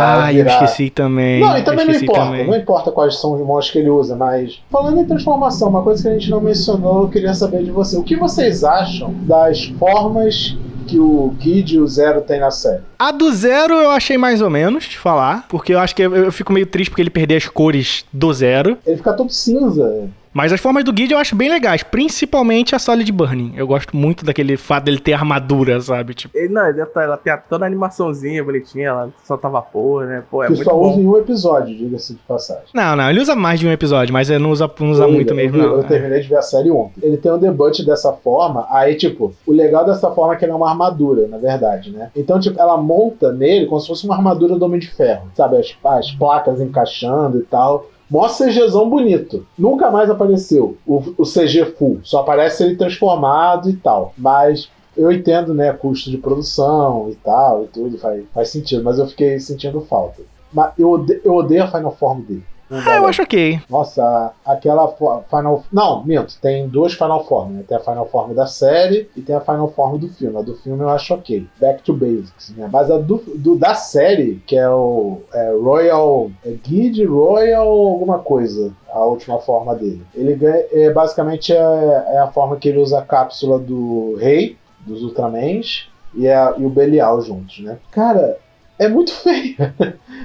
Ah, eu virar- esqueci também. não, e eu também não importa. também. Não importa quais são os monstros que ele usa, mas. Falando em transformação, uma coisa que a gente não mencionou, eu queria saber de você. O que vocês acham das formas que o Kid e o Zero tem na série? A do Zero eu achei mais ou menos, de falar. Porque eu acho que eu, eu fico meio triste porque ele perdeu as cores do Zero. Ele fica todo cinza. Mas as formas do Guide eu acho bem legais, principalmente a Solid Burning. Eu gosto muito daquele fato dele ter armadura, sabe? Tipo, Ele, não, ela, tá- ela tem toda a animaçãozinha bonitinha, ela solta vapor, né? Pô, é que muito só bom. usa em um episódio, diga-se de passagem. não, não, ele usa mais de um episódio, mas ele não usa, não usa Eu- muito eu, mesmo, vi- não. Eu terminei de ver a série ontem. Ele tem um debut dessa forma, aí, tipo, o legal dessa forma é que ele é uma armadura, na verdade, né? Então, tipo, ela monta nele como se fosse uma armadura do Homem de Ferro, sabe? As, as placas encaixando e tal. Mó CGzão bonito. Nunca mais apareceu o, o CG full. Só aparece ele transformado e tal. Mas eu entendo, né? Custo de produção e tal e tudo. Faz, faz sentido. Mas eu fiquei sentindo falta. Mas eu, ode- eu odeio a Final Form dele. Ah, eu acho ok. Nossa, aquela Final. Não, minto. Tem duas Final Form, né? Tem a Final Form da série e tem a Final Form do filme. A do filme eu acho ok. Back to Basics, né? Mas a do, do- da série, que é o é Royal. É Guide Royal alguma coisa. A última forma dele. Ele ganha. É, basicamente é, é a forma que ele usa a cápsula do Rei, dos Ultramans, e, a- e o Belial juntos, né? Cara, é muito [LAUGHS] feio.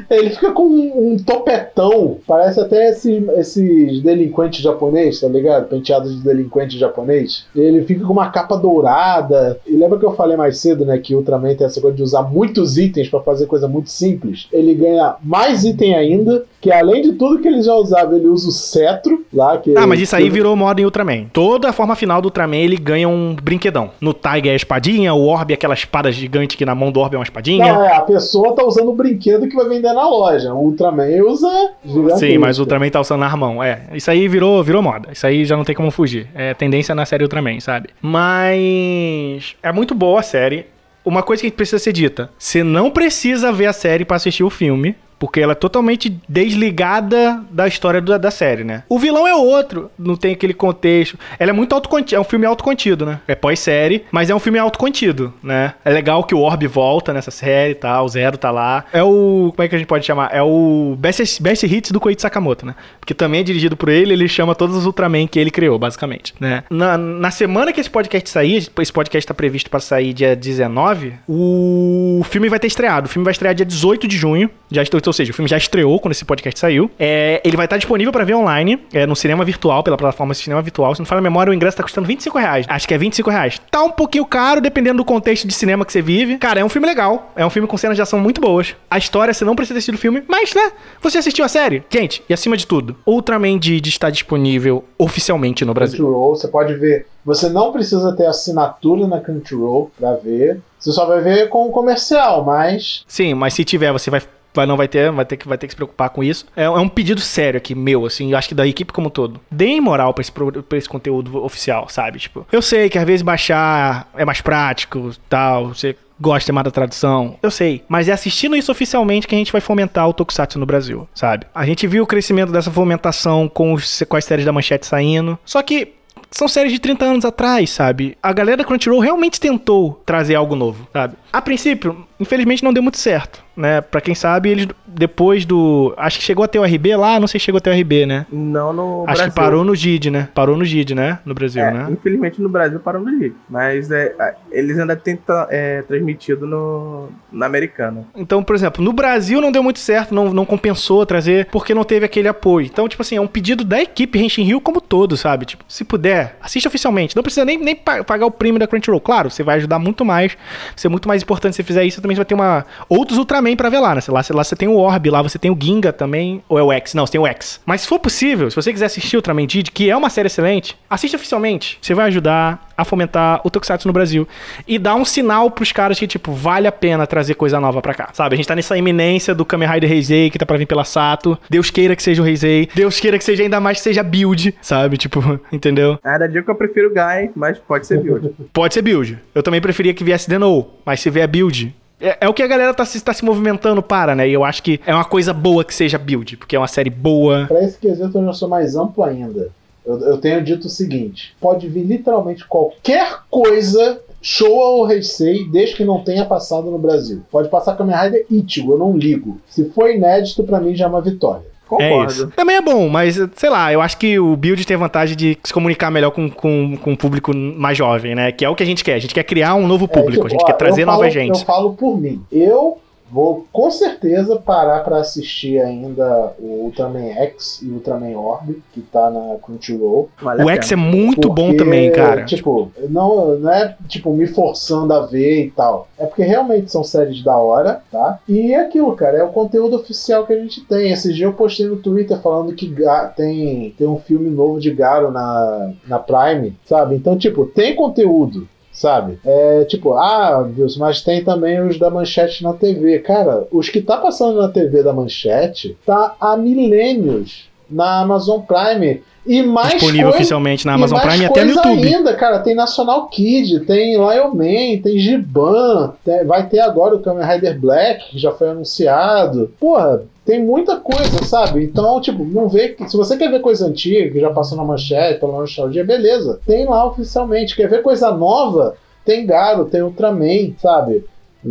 Ele fica com um, um topetão, parece até esse- esses delinquentes japoneses, tá ligado? Penteados de delinquente japonês. Ele fica com uma capa dourada. E lembra que eu falei mais cedo, né? Que Ultraman tem essa coisa de usar muitos itens pra fazer coisa muito simples. Ele ganha mais item ainda, que além de tudo que ele já usava, ele usa o cetro lá. Que Ah, mas isso aí virou moda em Ultraman. Toda a forma final do Ultraman ele ganha um brinquedão. No Tiger é a espadinha, o Orb é aquela espada gigante que na mão do Orb é uma espadinha. Não, é, a pessoa tá usando o brinquedo que vai vender na loja. O Ultraman usa gigantesco. Sim, mas o Ultraman tá usando na mão. É, isso aí virou, virou moda. Isso aí já não tem como fugir. É tendência na série Ultraman, sabe? Mas é muito boa a série. Uma coisa que precisa ser dita: você não precisa ver a série pra assistir o filme. Porque ela é totalmente desligada da história da, da série, né? O vilão é outro, não tem aquele contexto. Ela é muito autocontido, é um filme autocontido, né? É pós-série, mas é um filme autocontido, né? É legal que o Orb volta nessa série e tal, o Zero tá lá. É o. Como é que a gente pode chamar? É o Best, best Hits do Koichi Sakamoto, né? Porque também é dirigido por ele, ele chama todos os Ultraman que ele criou, basicamente, né? Na, na semana que esse podcast sair, esse podcast tá previsto pra sair dia 19, o filme vai ter estreado. O filme vai estrear dia 18 de junho. Já estou, ou seja, o filme já estreou quando esse podcast saiu. É, ele vai estar disponível pra ver online, é, no cinema virtual, pela plataforma cinema virtual. Se não fala a memória, o ingresso tá custando 25 reais. Acho que é 25 reais. Tá um pouquinho caro, dependendo do contexto de cinema que você vive. Cara, é um filme legal. É um filme com cenas de ação muito boas. A história, você não precisa ter assistido o filme, mas, né? Você assistiu a série? Gente, e acima de tudo, Ultraman Didi está disponível oficialmente no Brasil. Crunchyroll, você pode ver. Você não precisa ter assinatura na Crunchyroll pra ver. Você só vai ver com o comercial, mas. Sim, mas se tiver, você vai, vai não vai ter, vai ter que vai ter que se preocupar com isso. É, é um pedido sério aqui meu, assim, eu acho que da equipe como todo. Deem moral pra esse, esse conteúdo oficial, sabe? Tipo, eu sei que às vezes baixar é mais prático, tal, você gosta mais da tradução, eu sei, mas é assistindo isso oficialmente que a gente vai fomentar o Tokusatsu no Brasil, sabe? A gente viu o crescimento dessa fomentação com, os, com as séries da Manchete saindo, só que são séries de 30 anos atrás, sabe? A galera da Crunchyroll realmente tentou trazer algo novo, sabe? A princípio, infelizmente não deu muito certo, né? Pra quem sabe, eles depois do. Acho que chegou até o RB lá, não sei se chegou até o RB, né? Não no Acho Brasil. que parou no GID, né? Parou no GID, né? No Brasil, É, né? Infelizmente no Brasil parou no jeito. Mas é, eles ainda têm tra- é, transmitido no, na americana. Então, por exemplo, no Brasil não deu muito certo, não, não compensou trazer, porque não teve aquele apoio. Então, tipo assim, é um pedido da equipe Henshin Rio como todo, sabe? Tipo, se puder, assista oficialmente. Não precisa nem, nem pa- pagar o prêmio da Crunchyroll. Claro, você vai ajudar muito mais. Vai ser muito mais importante se você fizer isso. Também você vai ter uma, outros Ultraman pra ver lá, né? Sei Lá, lá você tem o Orb, lá você tem o Ginga também. Ou é o X? Não, você tem o X. Mas se for possível, se você quiser assistir Ultraman Did, que é uma série excelente, assiste oficialmente. Você vai ajudar a fomentar o Tokusatsu no Brasil. E dá um sinal pros caras que, tipo, vale a pena trazer coisa nova pra cá. Sabe? A gente tá nessa iminência do Kamen Rider Heisei, que tá pra vir pela Sato. Deus queira que seja o Heisei. Deus queira que seja ainda mais que seja build, sabe? Tipo, [LAUGHS] entendeu? Ainda digo que eu prefiro Guy, mas pode ser build. Pode ser build. Eu também preferia que viesse Denou, mas se vier build. É, é o que a galera tá se, tá se movimentando para, né? E eu acho que é uma coisa boa que seja build, porque é uma série boa. Pra esse quesito eu já sou mais amplo ainda. Eu, eu tenho dito o seguinte: pode vir literalmente qualquer coisa. Showa ou Heisei, desde que não tenha passado no Brasil. Pode passar Kamen Rider Ichigo, eu não ligo. Se for inédito, pra mim já é uma vitória. É Concordo. isso. Também é bom, mas sei lá, eu acho que o build tem a vantagem de se comunicar melhor com, com, com o público mais jovem, né? Que é o que a gente quer. A gente quer criar um novo É, público, a tipo, gente ó, quer trazer eu nova falo- gente. Eu falo por mim. Eu vou com certeza parar pra assistir ainda o Ultraman X e o Ultraman Orb, que tá na Crunchyroll. Vale O X é muito bom Porque, também, cara. Tipo, não, não é tipo me forçando a ver e tal. É porque realmente são séries da hora, tá? E é aquilo, cara, é o conteúdo oficial que a gente tem. Esse dia eu postei no Twitter falando que tem, tem um filme novo de Garo na, na Prime, sabe? Então, tipo, tem conteúdo. Sabe? É tipo, ah, Wilson, mas tem também os da manchete na TV. Cara, os que tá passando na TV da manchete tá há milênios na Amazon Prime. E mais Disponível coisa, oficialmente na Amazon Prime e até no YouTube. ainda, cara. Tem National Kid, tem Lion Man, tem Giban, vai ter agora o Kamen Rider Black, que já foi anunciado. Porra, tem muita coisa, sabe? Então, tipo, não vê. que- Se você quer ver coisa antiga, que já passou na manchete, pela nostalgia, beleza. Tem lá oficialmente. Quer ver coisa nova? Tem Garo, tem Ultraman, sabe?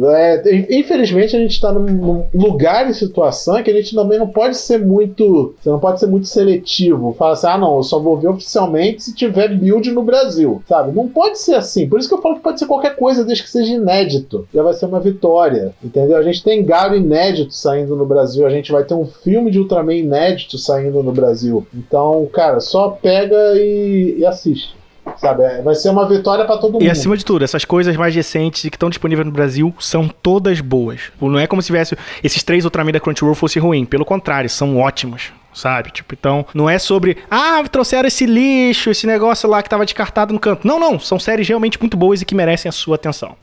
É, infelizmente a gente está num, lugar e situação que a gente também não pode ser muito. Você não pode ser muito seletivo. Fala assim, ah não, eu só vou ver oficialmente se tiver build no Brasil. Sabe? Não pode ser assim. Por isso que eu falo que pode ser qualquer coisa, desde que seja inédito. Já vai ser uma vitória. Entendeu? A gente tem Garo inédito saindo no Brasil. A gente vai ter um filme de Ultraman inédito saindo no Brasil. Então, cara, só pega e, e assiste. Sabe? É, Vai ser uma vitória pra todo mundo. E acima de tudo, essas coisas mais recentes e que estão disponíveis no Brasil são todas boas. Não é como se tivesse esses três Ultraman da Crunchyroll fosse ruim. Pelo contrário, são ótimos. Sabe? Tipo, então, não é sobre. Ah, trouxeram esse lixo, esse negócio lá que tava descartado no canto. Não, não. São séries realmente muito boas e que merecem a sua atenção.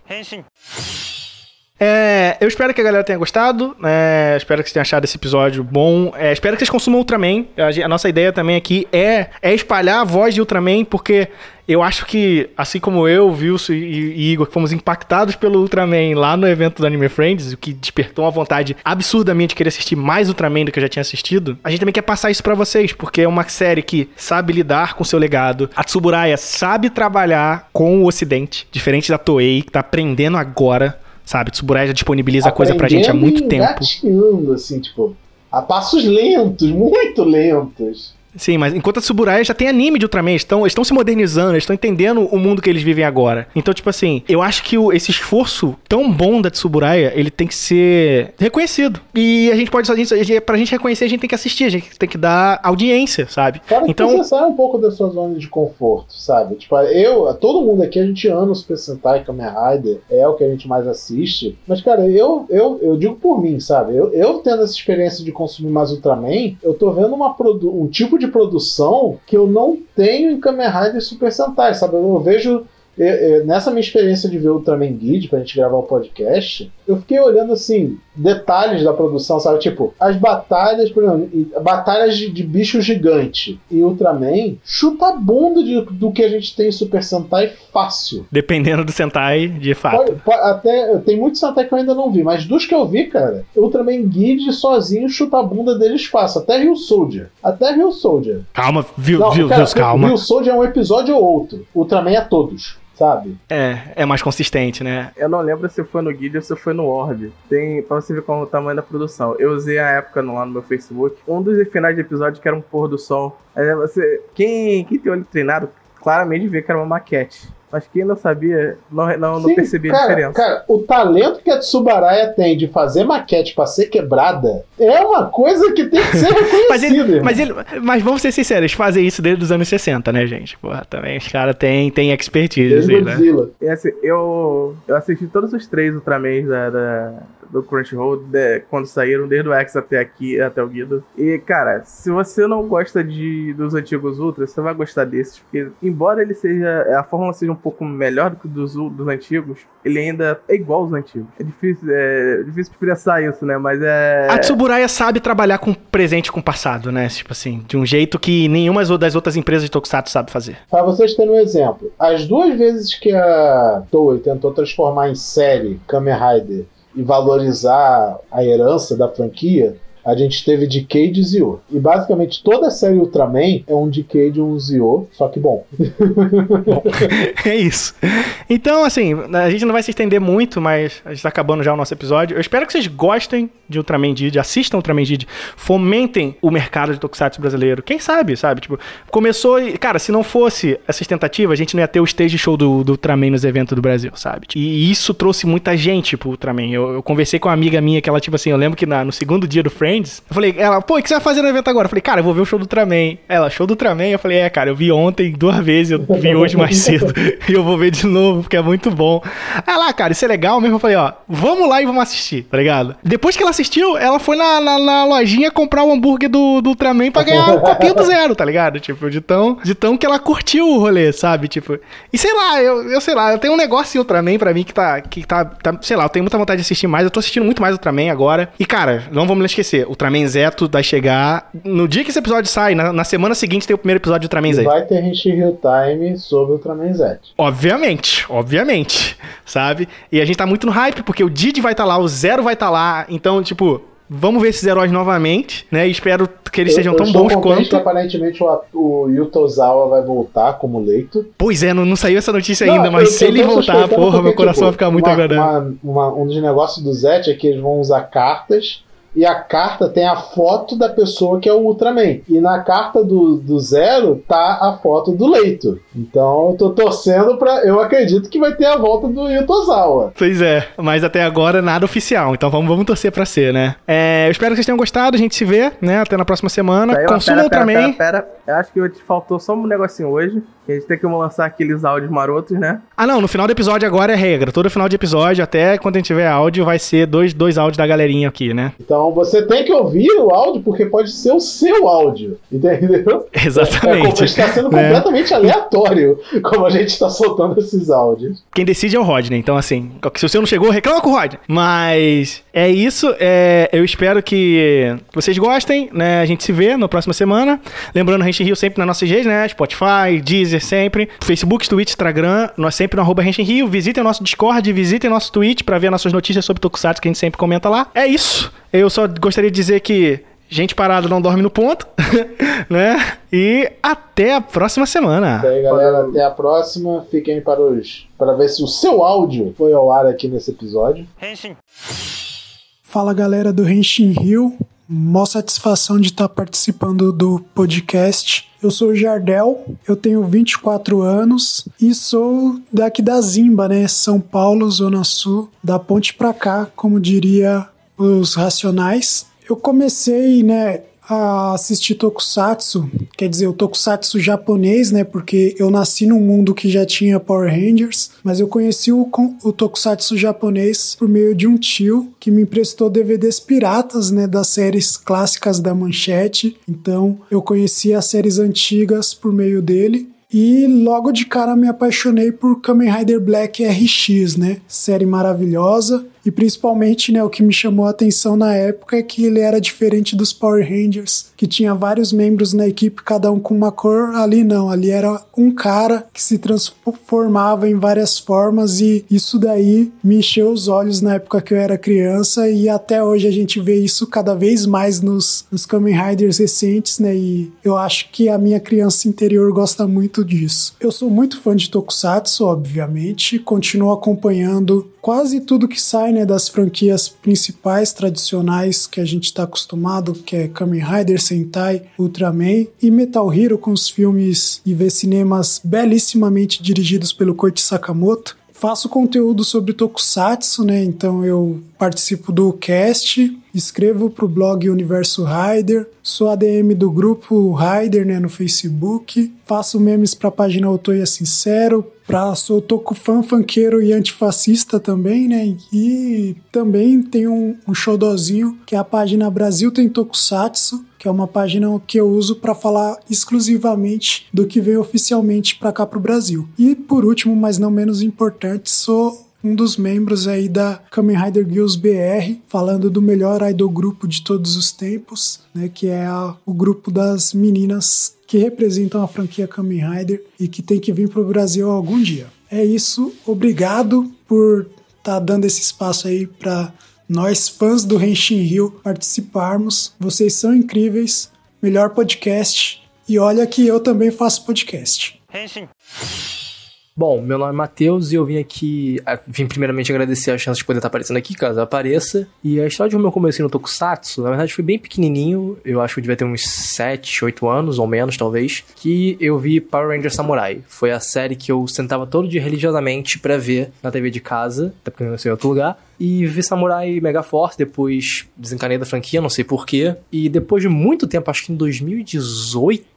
É, eu espero que a galera tenha gostado. é, espero que vocês tenham achado esse episódio bom. é, espero que vocês consumam Ultraman. A, a nossa ideia também aqui é, é espalhar a voz de Ultraman, porque eu acho que, assim como eu, Wilson e, e Igor, que fomos impactados pelo Ultraman lá no evento do Anime Friends, o que despertou uma vontade absurdamente de querer assistir mais Ultraman do que eu já tinha assistido, a gente também quer passar isso pra vocês, porque é uma série que sabe lidar com seu legado. A Tsuburaya sabe trabalhar com o Ocidente, diferente da Toei, que tá aprendendo agora. Sabe, Tsuburaya já disponibiliza coisa pra gente há muito tempo. engatinhando, assim, tipo, a passos lentos, muito lentos. Sim, mas enquanto a Tsuburaya já tem anime de Ultraman, eles estão, estão se modernizando, eles estão entendendo o mundo que eles vivem agora. Então, tipo assim, eu acho que o- esse esforço tão bom da Tsuburaya, ele tem que ser reconhecido. E a gente pode, a gente, a gente- pra gente reconhecer, a gente tem que assistir, a gente tem que dar audiência, sabe? Que Então, você sai um pouco da sua zona de conforto, sabe? Tipo, eu, todo mundo aqui, a gente ama o Super Sentai Kamen Rider, é o que a gente mais assiste. Mas, cara, eu, eu, eu digo por mim, sabe? Eu, eu tendo essa experiência de consumir mais Ultraman, eu tô vendo uma um tipo de produção que eu não tenho em Kamen Rider Super Sentai, sabe? Eu vejo eu- eu- nessa minha experiência de ver o Ultraman Guide pra gente gravar o podcast, eu fiquei olhando assim, detalhes da produção, sabe? Tipo, as batalhas, por exemplo, batalhas de, de bicho gigante e Ultraman chuta a bunda de- do que a gente tem em Super Sentai fácil. dependendo do Sentai, de fato. Pode- pode- até, tem muitos Sentai que eu ainda não vi, mas dos que eu vi, cara, Ultraman Guide sozinho chuta a bunda deles fácil. Até Rio Soldier. Até Rio Soldier. Calma, viu, Não, viu, cara, viu, calma. Rio Soldier é um episódio ou outro. Ultraman é todos, sabe? É, é mais consistente, né? Eu não lembro se foi no Guide ou se foi no Orb. Tem, pra você ver qual é o tamanho da produção. Eu usei a época no- lá no meu Facebook. Um dos finais de episódio que era um pôr do sol. Aí você, quem, quem tem olho treinado, claramente vê que era uma maquete. Mas quem não sabia, não, não, não percebia a diferença. Cara, o talento que a Tsubaraya tem de fazer maquete pra ser quebrada é uma coisa que tem que ser [LAUGHS] reconhecida. Mas, ele, mas, ele, mas vamos ser sinceros, eles fazem isso desde os anos 60, né, gente? Porra, também os caras têm, têm expertise, Desde assim, né? E assim, eu, eu assisti todos os três Ultramans da, da- do Crunchyroll de- quando saíram, desde o X até aqui, até o Guido. E, cara, se você não gosta de, dos antigos Ultras, você vai gostar desses, porque embora ele seja. a fórmula seja um pouco melhor do que dos, dos antigos, ele ainda é igual aos antigos. É difícil, é difícil expressar isso, né? Mas é. A Tsuburaya sabe trabalhar com presente e com passado, né? Tipo assim, de um jeito que nenhuma das outras empresas de Tokusatsu sabe fazer. Pra vocês terem um exemplo, as duas vezes que a Toei tentou transformar em série Kamen Rider e valorizar a herança da franquia, a gente teve Decay e Zio. E basicamente toda a série Ultraman é um Decay e um Zio, só que bom. [LAUGHS] é isso. Então, assim, a gente não vai se estender muito, mas a gente tá acabando já o nosso episódio. Eu espero que vocês gostem de Ultraman Did, assistam Ultraman Did, fomentem o mercado de Tokusatsu brasileiro. Quem sabe, sabe? Tipo, começou e, cara, se não fosse essas tentativas, a gente não ia ter o stage show do, do Ultraman nos eventos do Brasil, sabe? E isso trouxe muita gente pro Ultraman. Eu, eu conversei com uma amiga minha que ela, tipo assim, eu lembro que na- no segundo dia do Friends, eu falei, ela, pô, o que você vai fazer no evento agora? Eu falei, cara, eu vou ver o show do Ultraman. Ela, show do Ultraman? Eu falei, é, cara, eu vi ontem duas vezes, eu vi hoje mais cedo. [LAUGHS] [LAUGHS] e eu vou ver de novo, porque é muito bom. Aí lá, cara, isso é legal mesmo. Eu falei, ó, vamos lá e vamos assistir, tá ligado? Depois que ela assistiu, ela foi na, na, na lojinha comprar o hambúrguer do, do Ultraman pra ganhar um copinho do zero, tá ligado? Tipo, de tão, de tão que ela curtiu o rolê, sabe? Tipo, e sei lá, eu, eu sei lá, eu tenho um negócio em Ultraman pra mim que tá, que tá, tá, sei lá, eu tenho muita vontade de assistir mais. Eu tô assistindo muito mais Ultraman agora. E, cara, não vamos esquecer, porque Ultraman Zeto vai chegar. No dia que esse episódio sai, na, na semana seguinte tem o primeiro episódio de Ultraman E Z. vai ter Henshin Hill Time sobre Ultraman Z. Obviamente, obviamente, sabe? E a gente tá muito no hype, porque o Didi vai estar lá, o Zero vai estar lá, então, tipo, vamos ver esses heróis novamente, né? Espero que eles Eu- sejam eu tão bons quanto. que aparentemente o, o Yuto Ozawa vai voltar como leito. Pois é, não, não saiu essa notícia Não, ainda, mas eu- se ele voltar, porra, porque, meu coração tipo, vai ficar muito uma- agradável. uma- uma- um dos negócios do Zet é que eles vão usar cartas. E a carta tem a foto da pessoa que é o Ultraman. E na carta do, do Zero tá a foto do leito. Então eu tô torcendo pra. Eu acredito que vai ter a volta do Yuto Ozawa. Pois é, mas até agora nada oficial, então vamos, vamos torcer pra ser, né? É, eu espero que vocês tenham gostado, a gente se vê, né? Até na próxima semana. Consuma pera, pera, Ultraman. pera, pera. Eu acho que te faltou só um negocinho hoje. Que a gente tem que lançar aqueles áudios marotos, né? Ah, não, no final do episódio agora é regra. Todo final de episódio, até quando a gente tiver áudio, vai ser dois, dois áudios da galerinha aqui, né? Então você tem que ouvir o áudio, porque pode ser o seu áudio. Entendeu? [LAUGHS] É, Exatamente. está sendo né? completamente aleatório como a gente está soltando esses áudios. Quem decide é o Rodney, então assim, se você não chegou, reclama com o Rodney. Mas é isso, é, eu espero que vocês gostem, né? A gente se vê na próxima semana. Lembrando, a gente Rio sempre nas nossas redes, né? Spotify, Deezer sempre, Facebook, Twitch, Instagram, nós sempre no arroba Rio. Visitem o nosso Discord, visitem nosso Twitch pra ver nossas notícias sobre Tokusatsu que a gente sempre comenta lá. É isso. Eu só gostaria de dizer que gente parada não dorme no ponto, [LAUGHS] né? E até a próxima semana. Então aí, galera, até a próxima. Fiquem para os para ver se o seu áudio foi ao ar aqui nesse episódio. Fala galera do Renshin Rio, mó satisfação de estar participando do podcast. Eu sou o Jardel, eu tenho 24 anos e sou daqui da Zimba, né? São Paulo, Zona Sul, da ponte pra cá, como diria os Racionais. Eu comecei, né, a assistir Tokusatsu, quer dizer, o Tokusatsu japonês, né? Porque eu nasci num mundo que já tinha Power Rangers, mas eu conheci o, o Tokusatsu japonês por meio de um tio que me emprestou DVDs piratas, né? Das séries clássicas da Manchete. Então eu conheci as séries antigas por meio dele. E logo de cara me apaixonei por Kamen Rider Black RX, né? Série maravilhosa. E principalmente, né, o que me chamou a atenção na época é que ele era diferente dos Power Rangers, que tinha vários membros na equipe, cada um com uma cor. Ali não, ali era um cara que se transformava em várias formas e isso daí me encheu os olhos na época que eu era criança e até hoje a gente vê isso cada vez mais nos, nos Kamen Riders recentes, né? E eu acho que a minha criança interior gosta muito disso. Eu sou muito fã de Tokusatsu, obviamente, continuo acompanhando quase tudo que sai né, das franquias principais tradicionais que a gente está acostumado, que é Kamen Rider, Sentai, Ultraman e Metal Hero com os filmes e ver cinemas belíssimamente dirigidos pelo Koichi Sakamoto. Faço conteúdo sobre Tokusatsu, né? Então eu participo do cast, escrevo pro blog Universo Rider, sou ADM do grupo Rider, né, no Facebook, faço memes pra página Otoya Sincero, pra sou toku fã funkeiro e antifascista também, né? E também tem um, um showdozinho que é a página Brasil tem Tokusatsu, que é uma página que eu uso para falar exclusivamente do que vem oficialmente para cá pro Brasil. E por último, mas não menos importante, sou um dos membros aí da Kamen Rider Girls BR, falando do melhor idol grupo de todos os tempos, né, que é a- o grupo das meninas que representam a franquia Kamen Rider e que tem que vir pro Brasil algum dia. É isso, obrigado por estar dando esse espaço aí para nós fãs do Henshin Hill participarmos. Vocês são incríveis, melhor podcast. E olha que eu também faço podcast. Bom, meu nome é Matheus e eu vim aqui. ah, Vim primeiramente agradecer a chance de poder estar aparecendo aqui, caso apareça. E a história de como eu comecei no Tokusatsu, na verdade foi bem pequenininho. Eu acho que eu devia ter uns 7, 8 anos ou menos, talvez. Que eu vi Power Ranger Samurai. Foi a série que eu sentava todo dia religiosamente pra ver na TV de casa, até porque eu não sei em outro lugar. E vi Samurai Mega Force, depois desencanei da franquia, não sei porquê. E depois de muito tempo, acho que em 2018.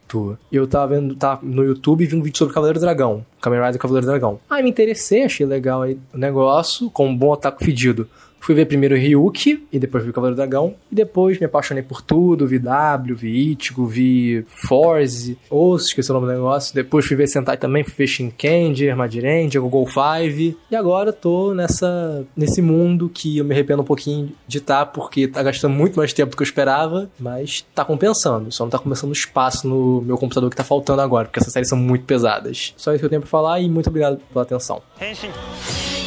Eu tava vendo tava no YouTube e vi um vídeo sobre Cavaleiro Dragão. Kamen Rider Cavaleiro Dragão. Aí me interessei, achei legal aí o negócio, com um bom ataque fedido. Fui ver primeiro Ryuki, e depois vi o Cavaleiro do Dragão. E depois me apaixonei por tudo, vi W, vi Ichigo, vi Force, ou esqueci o nome do negócio. Depois fui ver Sentai também, fui ver Shinkendi, Armadiren, Google Five. E agora tô nessa, nesse mundo que eu me arrependo um pouquinho de estar, tá, porque tá gastando muito mais tempo do que eu esperava, mas tá compensando. Só não tá começando espaço no meu computador que tá faltando agora, porque essas séries são muito pesadas. Só isso que eu tenho pra falar e muito obrigado pela atenção. Henshin.